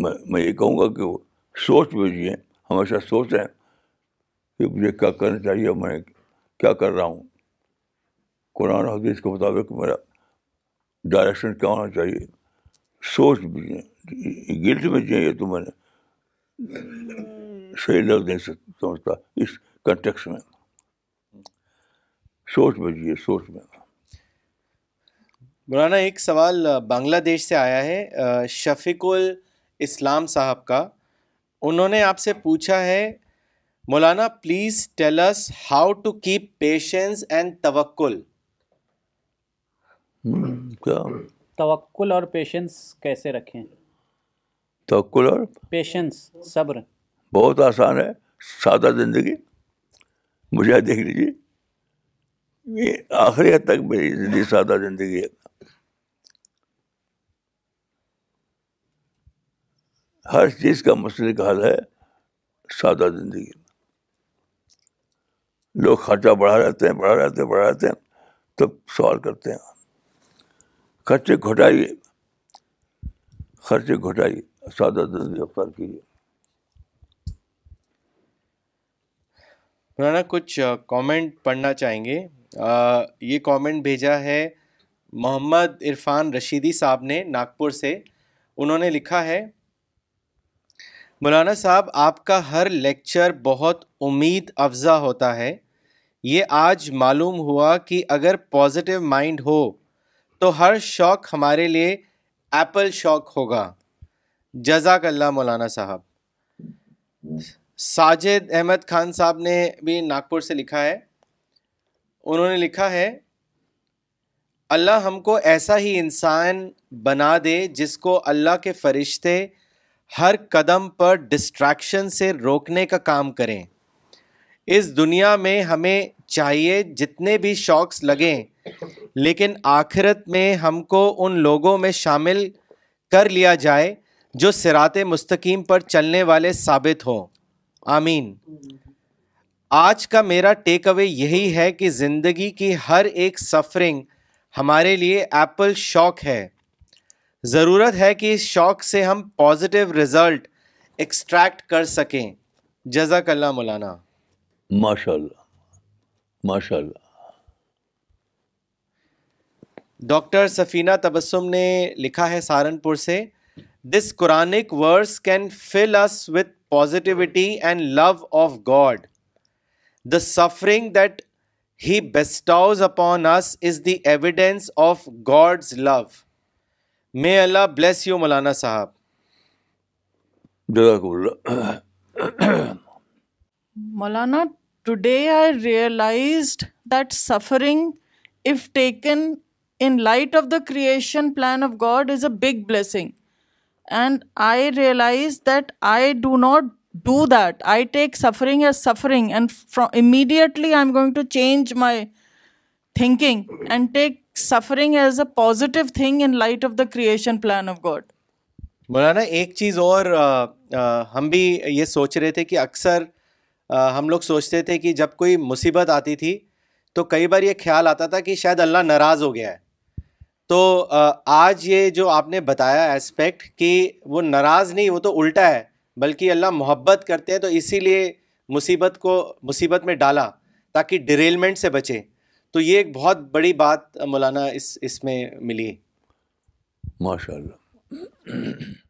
میں میں یہ کہوں گا کہ وہ سوچ بھیجیے ہمیشہ سوچ رہے ہیں کہ مجھے کیا کرنا چاہیے میں کیا کر رہا ہوں قرآن حدیث کے مطابق میرا ڈائریکشن کیا ہونا چاہیے سوچ بھی گلٹ میں جی یہ تو میں نے صحیح لفظ نہیں سمجھتا اس کنٹیکس میں سوچ میں جی سوچ میں مولانا ایک سوال بنگلہ دیش سے آیا ہے شفیق ال اسلام صاحب کا انہوں نے آپ سے پوچھا ہے مولانا please tell us how to keep patience and توکل توکل اور پیشنس کیسے رکھیں توکل اور پیشنس صبر بہت آسان ہے سادہ زندگی مجھے دیکھ لیجیے آخری حد تک میری زندگی سادہ زندگی ہے ہر چیز کا مسئلے کا حل ہے سادہ زندگی میں لوگ خرچہ بڑھا رہتے ہیں بڑھا رہتے ہیں بڑھا رہتے ہیں تب سوال کرتے ہیں خرچے گھٹائیے خرچے گھٹائیے سادہ زندگی کیجیے مولانا کچھ کامنٹ پڑھنا چاہیں گے یہ کامنٹ بھیجا ہے محمد عرفان رشیدی صاحب نے ناگپور سے انہوں نے لکھا ہے مولانا صاحب آپ کا ہر لیکچر بہت امید افزا ہوتا ہے یہ آج معلوم ہوا کہ اگر پازیٹیو مائنڈ ہو تو ہر شوق ہمارے لیے ایپل شوق ہوگا جزاک اللہ مولانا صاحب ساجد احمد خان صاحب نے بھی ناگپور سے لکھا ہے انہوں نے لکھا ہے اللہ ہم کو ایسا ہی انسان بنا دے جس کو اللہ کے فرشتے ہر قدم پر ڈسٹریکشن سے روکنے کا کام کریں اس دنیا میں ہمیں چاہیے جتنے بھی شوقس لگیں لیکن آخرت میں ہم کو ان لوگوں میں شامل کر لیا جائے جو سرات مستقیم پر چلنے والے ثابت ہوں آمین آج کا میرا ٹیک اوے یہی ہے کہ زندگی کی ہر ایک سفرنگ ہمارے لیے ایپل شوق ہے ضرورت ہے کہ اس شوق سے ہم پازیٹیو رزلٹ ایکسٹریکٹ کر سکیں جزاک اللہ مولانا ماشاء اللہ ماشاء اللہ ڈاکٹر سفینہ تبسم نے لکھا ہے سہارنپور سے this Quranic verse can fill us with positivity and love of God the suffering that he bestows upon us is the evidence of God's love May Allah bless you, Maulana Sahab. Maulana, today I realized that suffering, if taken in light of the creation plan of God, is a big blessing. And I realized that I do not do that. I take suffering as suffering, and immediately I'm going to change my thinking and take suffering as a positive thing in light of the creation plan of God مولانا ایک چیز اور ہم بھی یہ سوچ رہے تھے کہ اکثر ہم لوگ سوچتے تھے کہ جب کوئی مصیبت آتی تھی تو کئی بار یہ خیال آتا تھا کہ شاید اللہ ناراض ہو گیا ہے تو آج یہ جو آپ نے بتایا اسپیکٹ کہ وہ ناراض نہیں وہ تو الٹا ہے بلکہ اللہ محبت کرتے ہیں تو اسی لیے مصیبت کو مصیبت میں ڈالا تاکہ ڈریلمنٹ سے بچے تو یہ ایک بہت بڑی بات مولانا اس اس میں ملی ماشاء اللہ